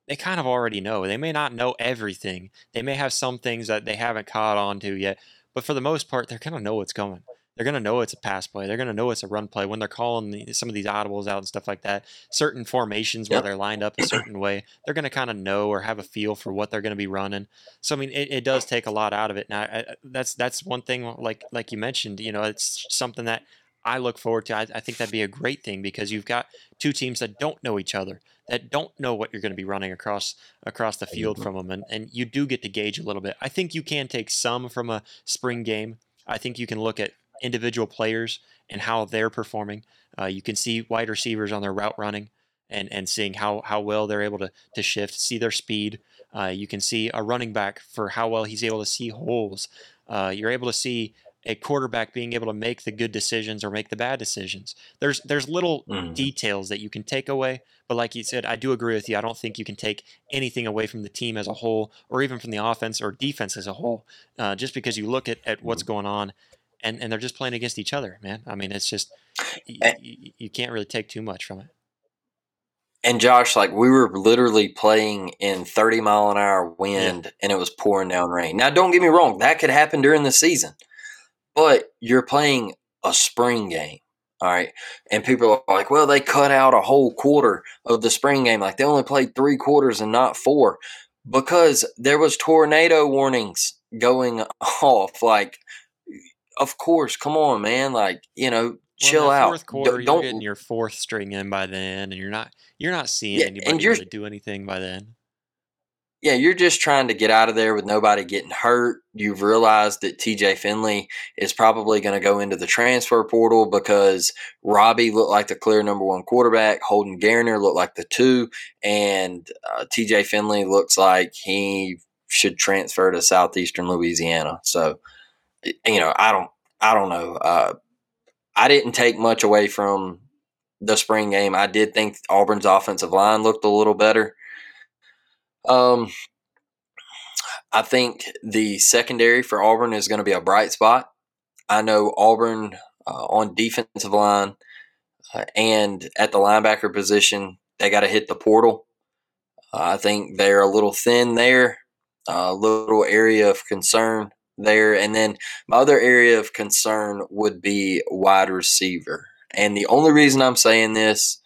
they kind of already know. They may not know everything. They may have some things that they haven't caught on to yet, but for the most part, they're gonna know what's going they're going to know it's a pass play. They're going to know it's a run play when they're calling the, some of these audibles out and stuff like that. Certain formations where yep. they're lined up a certain way, they're going to kind of know or have a feel for what they're going to be running. So I mean, it, it does take a lot out of it. Now I, that's that's one thing, like like you mentioned, you know, it's something that I look forward to. I, I think that'd be a great thing because you've got two teams that don't know each other, that don't know what you're going to be running across across the field mm-hmm. from them, and, and you do get to gauge a little bit. I think you can take some from a spring game. I think you can look at individual players and how they're performing. Uh, you can see wide receivers on their route running and, and seeing how, how well they're able to, to shift, see their speed. Uh, you can see a running back for how well he's able to see holes. Uh, you're able to see a quarterback being able to make the good decisions or make the bad decisions. There's there's little mm. details that you can take away, but like you said, I do agree with you. I don't think you can take anything away from the team as a whole, or even from the offense or defense as a whole, uh, just because you look at, at what's mm. going on and and they're just playing against each other, man. I mean, it's just you, you can't really take too much from it. And Josh, like we were literally playing in 30 mile an hour wind yeah. and it was pouring down rain. Now, don't get me wrong, that could happen during the season, but you're playing a spring game. All right. And people are like, well, they cut out a whole quarter of the spring game. Like they only played three quarters and not four because there was tornado warnings going off. Like of course, come on, man. Like, you know, chill out. Fourth quarter, don't, you're getting your fourth string in by then, and you're not you're not seeing yeah, anybody really do anything by then. Yeah, you're just trying to get out of there with nobody getting hurt. You've realized that TJ Finley is probably going to go into the transfer portal because Robbie looked like the clear number one quarterback. Holden Geriner looked like the two. And uh, TJ Finley looks like he should transfer to Southeastern Louisiana. So, you know, I don't, I don't know. Uh, I didn't take much away from the spring game. I did think Auburn's offensive line looked a little better. Um, I think the secondary for Auburn is going to be a bright spot. I know Auburn uh, on defensive line uh, and at the linebacker position, they got to hit the portal. Uh, I think they're a little thin there. uh, little area of concern there. And then my other area of concern would be wide receiver. And the only reason I'm saying this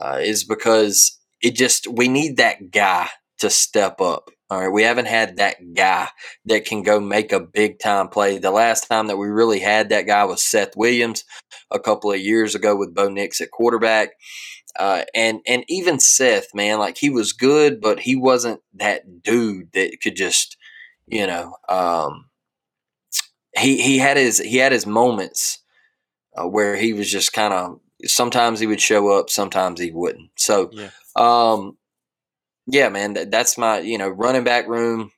uh, is because it just, we need that guy to step up. All right. We haven't had that guy that can go make a big time play. The last time that we really had that guy was Seth Williams a couple of years ago with Bo Nix at quarterback. Uh, and and even Seth, man, like he was good, but he wasn't that dude that could just, you know, um, he he had his he had his moments uh, where he was just kind of sometimes he would show up, sometimes he wouldn't. So, yeah, um, yeah man, that, that's my you know running back room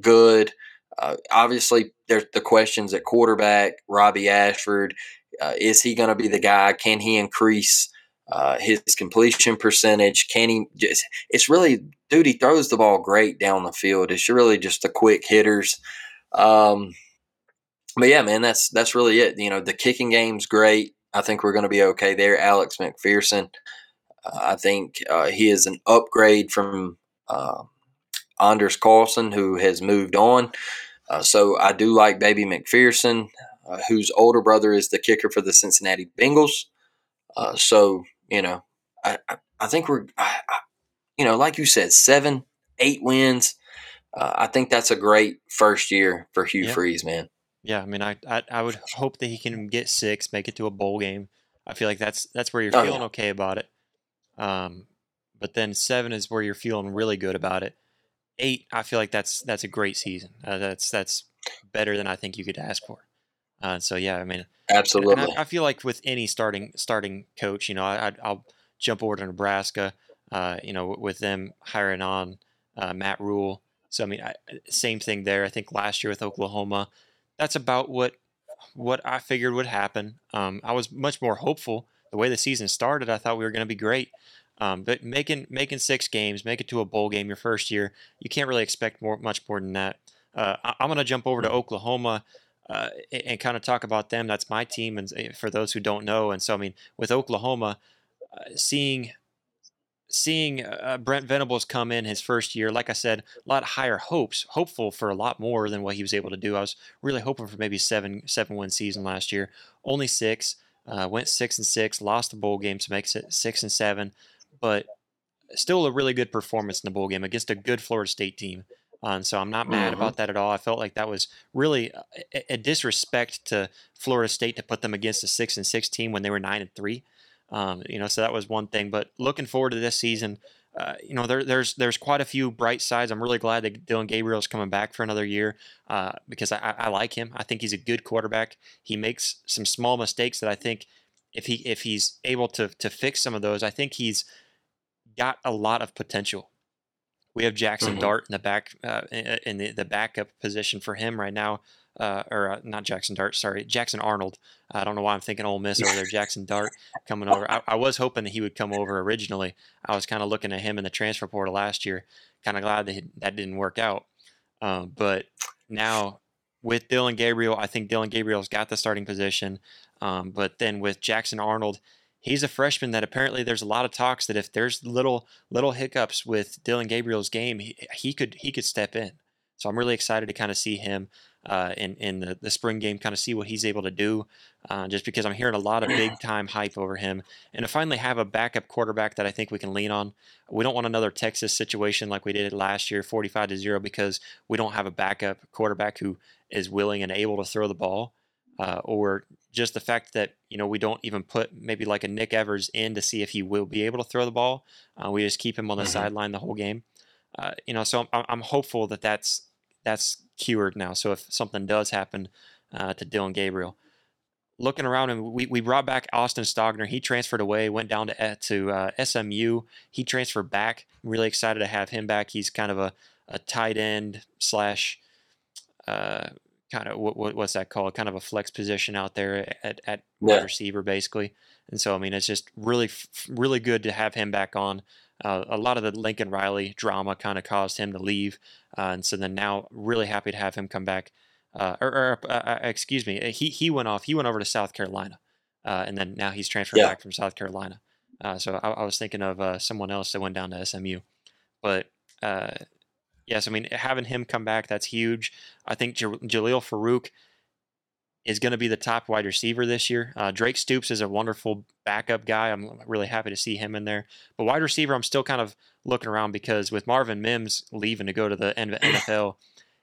good. Uh, obviously, there's the questions at quarterback. Robby Ashford, uh, is he going to be the guy? Can he increase? Uh, his completion percentage. Can he just, it's really, dude, he throws the ball great down the field. It's really just the quick hitters. Um, but yeah, man, that's, that's really it. You know, the kicking game's great. I think we're going to be okay there. Alex McPherson, uh, I think uh, he is an upgrade from uh, Anders Carlson, who has moved on. Uh, so I do like Baby McPherson, uh, whose older brother is the kicker for the Cincinnati Bengals. Uh, so you know, I, I, think we're, I, I, you know, like you said, seven, eight wins. Uh, I think that's a great first year for Hugh yeah. Freeze, man. Yeah, I mean, I, I, I would hope that he can get six, make it to a bowl game. I feel like that's that's where you're oh, feeling yeah. okay about it. Um, but then seven is where you're feeling really good about it. Eight, I feel like that's that's a great season. Uh, that's that's better than I think you could ask for. Uh, so yeah, I mean, absolutely. I, I, feel like with any starting starting coach, you know, I, will jump over to Nebraska. Uh, you know, with them hiring on uh, Matt Rhule. So I mean, I, same thing there. I think last year with Oklahoma, that's about what what I figured would happen. Um, I was much more hopeful. The way the season started, I thought we were going to be great. Um, but making making six games, make it to a bowl game your first year, you can't really expect more much more than that. Uh, I, am going to jump over to Oklahoma uh, and kind of talk about them. That's my team, and eh, for those who don't know, and so I mean, with Oklahoma, uh, seeing seeing uh, Brent Venables come in his first year, like I said, a lot higher hopes, hopeful for a lot more than what he was able to do. I was really hoping for maybe seven seven win season last year. Only six, uh, went six and six, lost the bowl game to make it six and seven, but still a really good performance in the bowl game against a good Florida State team. And so I'm not mad mm-hmm. about that at all. I felt like that was really a, a, disrespect to Florida State to put them against a six and six team when they were nine and three. Um, you know, so that was one thing. But looking forward to this season, uh, you know, there, there's there's quite a few bright sides. I'm really glad that Dillon Gabriel is coming back for another year uh, because I, I like him. I think he's a good quarterback. He makes some small mistakes that I think if he if he's able to to fix some of those, I think he's got a lot of potential. We have Jackson mm-hmm. Dart in the back uh, in the, the backup position for him right now. Uh, or uh, not Jackson Dart, sorry, Jackson Arnold. I don't know why I'm thinking Ole Miss over there. Jackson Dart coming over. I, I, was hoping that he would come over originally. I was kind of looking at him in the transfer portal last year. Kind of glad that he, that didn't work out. Um, but now with Dillon Gabriel, I think Dillon Gabriel's got the starting position. Um, but then with Jackson Arnold, he's a freshman that apparently there's a lot of talks that if there's little little hiccups with Dillon Gabriel's game, he, he could he could step in. So I'm really excited to kind of see him uh, in in the, the spring game, kind of see what he's able to do. Uh, just because I'm hearing a lot of big time hype over him, and to finally have a backup quarterback that I think we can lean on. We don't want another Texas situation like we did last year, 45 to zero, because we don't have a backup quarterback who is willing and able to throw the ball uh, or just the fact that you know we don't even put maybe like a Nick Evers in to see if he will be able to throw the ball. Uh, we just keep him on the mm-hmm. sideline the whole game. Uh, you know, so I'm, I'm hopeful that that's that's cured now. So if something does happen uh, to Dillon Gabriel, looking around and we, we brought back Austin Stogner. He transferred away, went down to eh, to uh, SMU. He transferred back. I'm really excited to have him back. He's kind of a, a tight end slash uh, kind of what, what's that called? Kind of a flex position out there at, at yeah. wide receiver, basically. And so, I mean, it's just really, really good to have him back on. Uh, a lot of the Lincoln Riley drama kind of caused him to leave, uh, and so then now really happy to have him come back. Uh, or, or uh, uh, excuse me, he he went off. He went over to South Carolina, uh, and then now he's transferred yeah. back from South Carolina. so I, I, was thinking of someone else that went down to SMU, but yes, I mean having him come back that's huge. I think J- Jalil Farooq is going to be the top wide receiver this year. Uh, Drake Stoops is a wonderful backup guy. I'm really happy to see him in there. But wide receiver, I'm still kind of looking around because with Marvin Mims leaving to go to the NFL,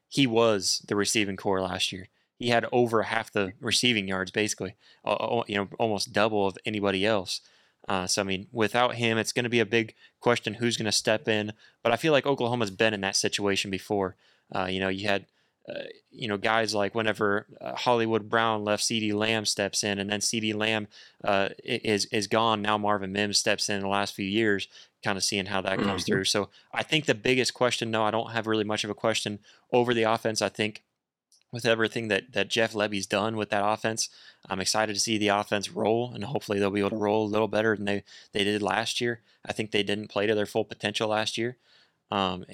he was the receiving core last year. He had over half the receiving yards, basically, uh, you know, almost double of anybody else. Uh, so I mean, without him, it's going to be a big question who's going to step in. But I feel like Oklahoma's been in that situation before. Uh, you know, you had uh, you know, guys like whenever uh, Hollywood Brown left, CeeDee Lamb steps in, and then CeeDee Lamb uh, is is gone. Now Marvin Mims steps in, in the last few years, kind of seeing how that mm-hmm. comes through. So I think the biggest question, no, I don't have really much of a question over the offense. I think with everything that that Jeff Lebby's done with that offense, I'm excited to see the offense roll, and hopefully they'll be able to roll a little better than they they did last year. I think they didn't play to their full potential last year. Um,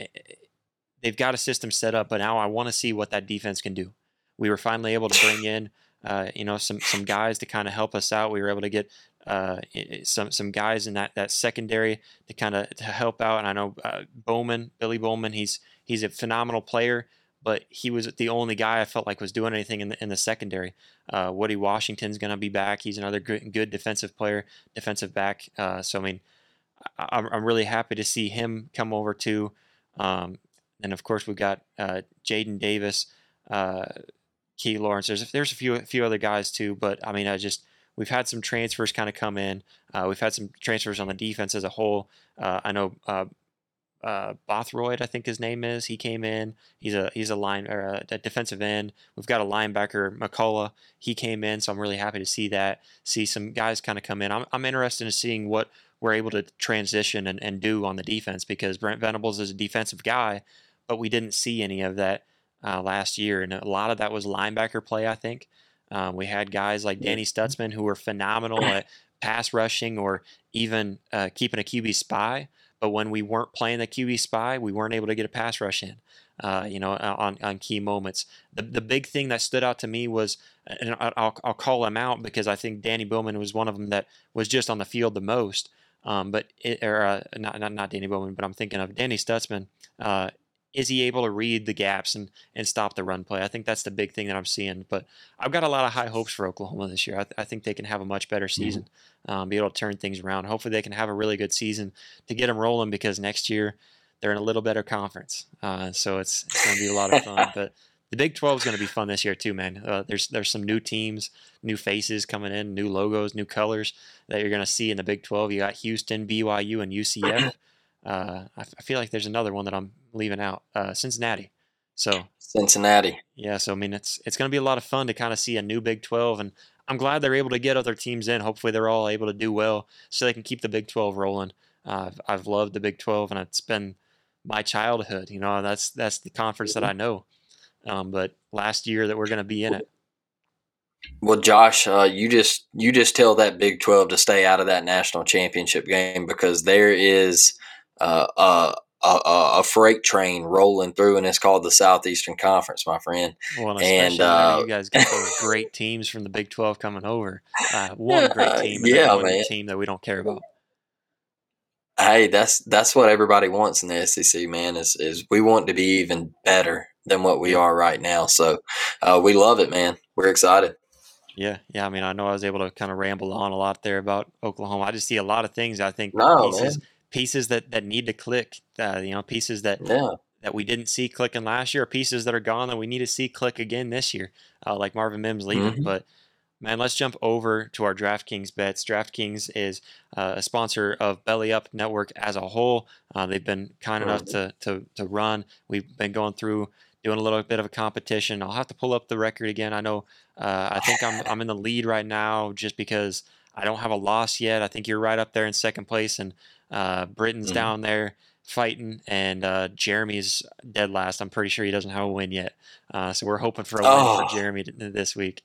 they've got a system set up, but now I want to see what that defense can do. We were finally able to bring in, uh, you know, some some guys to kind of help us out. We were able to get uh, some some guys in that that secondary to kind of to help out. And I know uh, Bowman, Billy Bowman, he's he's a phenomenal player, but he was the only guy I felt like was doing anything in the in the secondary. Uh, Woody Washington's going to be back. He's another good, good defensive player, defensive back. Uh, so I mean, I'm I'm really happy to see him come over too. Um, and of course we've got uh, Jaden Davis, uh, Key Lawrence. There's there's a few a few other guys too, but I mean I just we've had some transfers kind of come in. Uh, we've had some transfers on the defense as a whole. Uh, I know uh, uh, Bothroyd, I think his name is. He came in. He's a he's a line or a, a, defensive end. We've got a linebacker, McCullough. He came in, so I'm really happy to see that. See some guys kind of come in. I'm I'm interested in seeing what we're able to transition and, and do on the defense because Brent Venables is a defensive guy, but we didn't see any of that uh, last year. And a lot of that was linebacker play, I think. Um, we had guys like Danny Stutsman who were phenomenal at pass rushing or even uh, keeping a QB spy. But when we weren't playing the QB spy, we weren't able to get a pass rush in. Uh, you know, on, on key moments. The, the big thing that stood out to me was, and I'll, I'll call him out because I think Danny Bowman was one of them that was just on the field the most. Um, but it, or uh, not, not not Danny Bowman, but I'm thinking of Danny Stutsman. Uh, is he able to read the gaps and, and stop the run play? I think that's the big thing that I'm seeing. But I've got a lot of high hopes for Oklahoma this year. I, th- I think they can have a much better mm-hmm. season, mm-hmm. um, be able to turn things around. Hopefully, they can have a really good season to get them rolling because next year they're in a little better conference. Uh, so it's, it's going to be a lot of fun. but the Big 12 is going to be fun this year too, man. Uh, there's there's some new teams, new faces coming in, new logos, new colors that you're going to see in the Big 12. You got Houston, BYU, and UCF. Uh, I, I, feel like there's another one that I'm leaving out. Uh, Cincinnati. So Cincinnati. Yeah. So I mean, it's it's going to be a lot of fun to kind of see a new Big 12, and I'm glad they're able to get other teams in. Hopefully, they're all able to do well, so they can keep the Big 12 rolling. Uh, I've, I've loved the Big 12, and it's been my childhood. You know, that's that's the conference that I know. Um, but last year that we're going to be in it. Well, Josh, uh, you just you just tell that Big Twelve to stay out of that national championship game because there is uh, a, a, a, freight train rolling through, and it's called the Southeastern Conference, my friend. Well, and, uh, you guys got those great teams from the Big Twelve coming over. Uh, one great team, and yeah, one man. team that we don't care about. Hey, that's that's what everybody wants in the SEC, man. Is is we want to be even better than what we are right now. So uh, we love it, man. We're excited. Yeah, yeah. I mean, I know I was able to kind of ramble on a lot there about Oklahoma. I just see a lot of things. I think no, pieces, man pieces that that need to click. Uh, you know, pieces that yeah. that we didn't see clicking last year, pieces that are gone that we need to see click again this year, uh, like Marvin Mims leaving. Mm-hmm. But man, let's jump over to our DraftKings bets. DraftKings is uh, a sponsor of Belly Up Network as a whole. Uh, they've been kind enough to, to to run. We've been going through doing a little bit of a competition. I'll have to pull up the record again. I know uh, I think I'm I'm in the lead right now just because I don't have a loss yet. I think you're right up there in second place, and uh, Britain's mm-hmm. down there fighting, and uh, Jeremy's dead last. I'm pretty sure he doesn't have a win yet. Uh, so we're hoping for a oh. win for oh. Jeremy this week.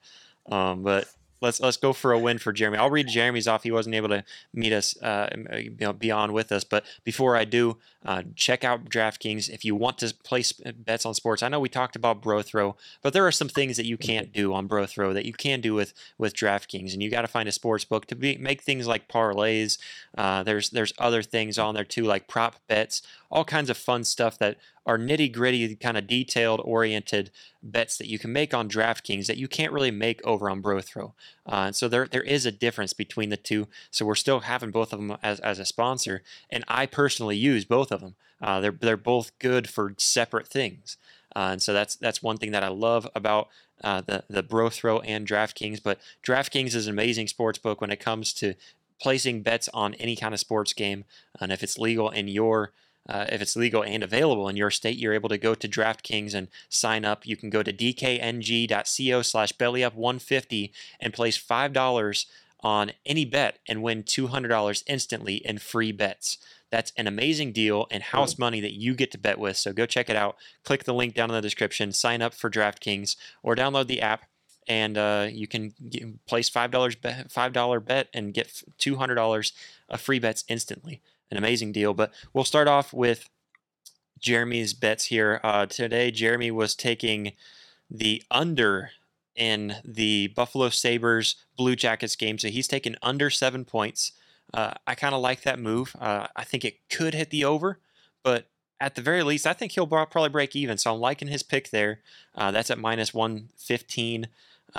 Um, but let's let's go for a win for Jeremy. I'll read Jeremy's off. He wasn't able to meet us, uh, you know, be on with us. But before I do, uh, check out DraftKings if you want to place bets on sports. I know we talked about Brothrow, but there are some things that you can't do on Brothrow that you can do with with DraftKings, and you got to find a sports book to be, make things like parlays. Uh, there's there's other things on there too, like prop bets, all kinds of fun stuff that are nitty gritty, kind of detailed oriented bets that you can make on DraftKings that you can't really make over on BroThrow. Uh, and so there there is a difference between the two. So we're still having both of them as, as a sponsor, and I personally use both of them. Uh, they're they're both good for separate things. Uh, and so that's that's one thing that I love about uh, the the BroThrow and DraftKings. But DraftKings is an amazing sports book when it comes to placing bets on any kind of sports game, and if it's legal in your uh, if it's legal and available in your state, you're able to go to DraftKings and sign up. You can go to dkng.co slash bellyup150 and place $5 on any bet and win $200 instantly in free bets. That's an amazing deal and house money that you get to bet with. So go check it out. Click the link down in the description, sign up for DraftKings, or download the app, and uh, you can get, place five dollars bet, five dollar bet and get two hundred dollars of free bets instantly. An amazing deal. But we'll start off with Jeremy's bets here. Uh, today, Jeremy was taking the under in the Buffalo Sabres Blue Jackets game. So he's taken under seven points. Uh, I kind of like that move. Uh, I think it could hit the over, but at the very least, I think he'll probably break even. So I'm liking his pick there. Uh, that's at minus 115. Uh,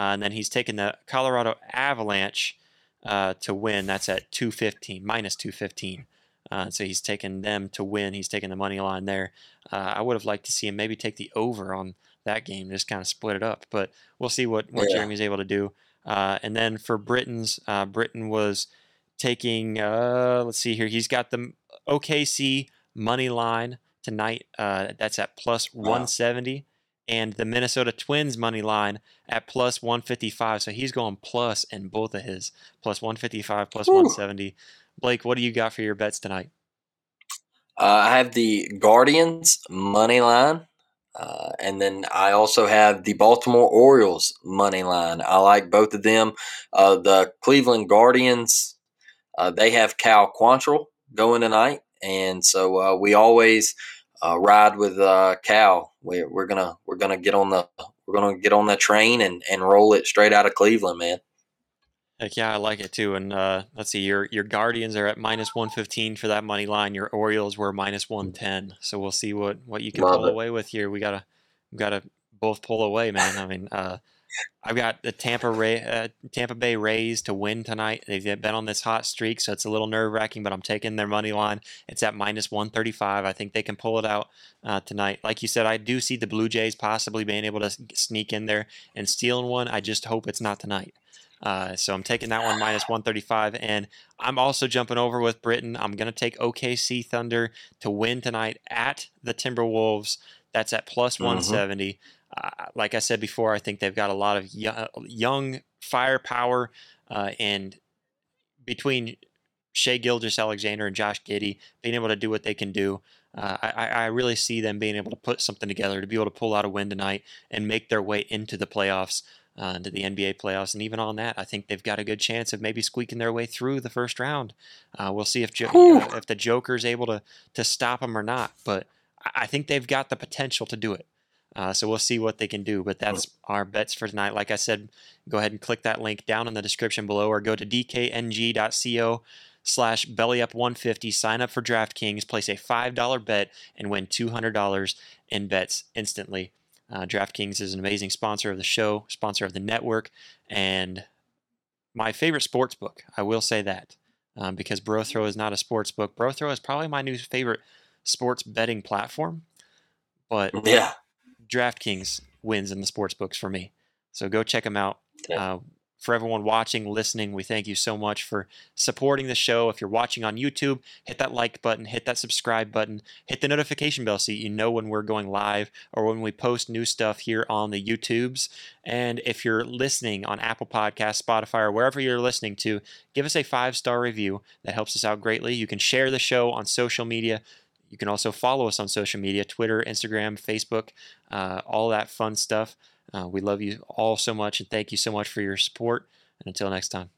and then he's taking the Colorado Avalanche uh, to win. That's at 215, minus 215. Uh, so he's taking them to win. He's taking the money line there. I would have liked to see him maybe take the over on that game, just kind of split it up. But we'll see what, what yeah. Jeremy's able to do. and then for Britain's, Britain was taking, uh, let's see here, he's got the OKC money line tonight. Uh, that's at plus wow. 170. And the Minnesota Twins money line at plus 155. So he's going plus in both of his plus 155, plus 170. Blake, what do you got for your bets tonight? Uh, I have the Guardians money line. Uh, and then I also have the Baltimore Orioles money line. I like both of them. Uh, the Cleveland Guardians uh, they have Cal Quantrill going tonight, and so uh, we always uh, ride with Cal. We, we're gonna we're gonna get on the we're gonna get on the train and, and roll it straight out of Cleveland, man. Heck yeah, I like it too. And uh, let's see, your your Guardians are at minus one fifteen for that money line. Your Orioles were minus one ten. So we'll see what what you can Love pull it. away with here. We gotta we gotta both pull away, man. I mean, uh, I've got the Tampa Ray, uh, Tampa Bay Rays to win tonight. They've been on this hot streak, so it's a little nerve wracking. But I'm taking their money line. It's at minus 135. I think they can pull it out uh, tonight. Like you said, I do see the Blue Jays possibly being able to sneak in there and stealing one. I just hope it's not tonight. Uh, so I'm taking that one minus 135, and I'm also jumping over with Britain. I'm going to take OKC Thunder to win tonight at the Timberwolves. That's at plus 170. Mm-hmm. Uh, like I said before, I think they've got a lot of young firepower, uh, and between Shai Gilgeous-Alexander and Josh Giddey being able to do what they can do, uh, I, I, really see them being able to put something together to be able to pull out a win tonight and make their way into the playoffs, uh, into the NBA playoffs. And even on that, I think they've got a good chance of maybe squeaking their way through the first round. Uh, we'll see if jo- uh, if the Joker's able to to stop them or not, but I think they've got the potential to do it. Uh, so we'll see what they can do. But that's our bets for tonight. Like I said, go ahead and click that link down in the description below or go to dkng.co slash bellyup150. Sign up for DraftKings, place a $5 bet, and win $200 in bets instantly. Uh, DraftKings is an amazing sponsor of the show, sponsor of the network, and my favorite sports book. I will say that um, because BroThrow is not a sports book. BroThrow is probably my new favorite sports betting platform. But yeah, DraftKings wins in the sports books for me. So go check them out. Uh, for everyone watching, listening, we thank you so much for supporting the show. If you're watching on YouTube, hit that like button, hit that subscribe button, hit the notification bell so you know when we're going live or when we post new stuff here on the YouTubes. And if you're listening on Apple Podcasts, Spotify, or wherever you're listening to, give us a five star review. That helps us out greatly. You can share the show on social media. You can also follow us on social media Twitter, Instagram, Facebook, uh, all that fun stuff. Uh, we love you all so much and thank you so much for your support. And until next time.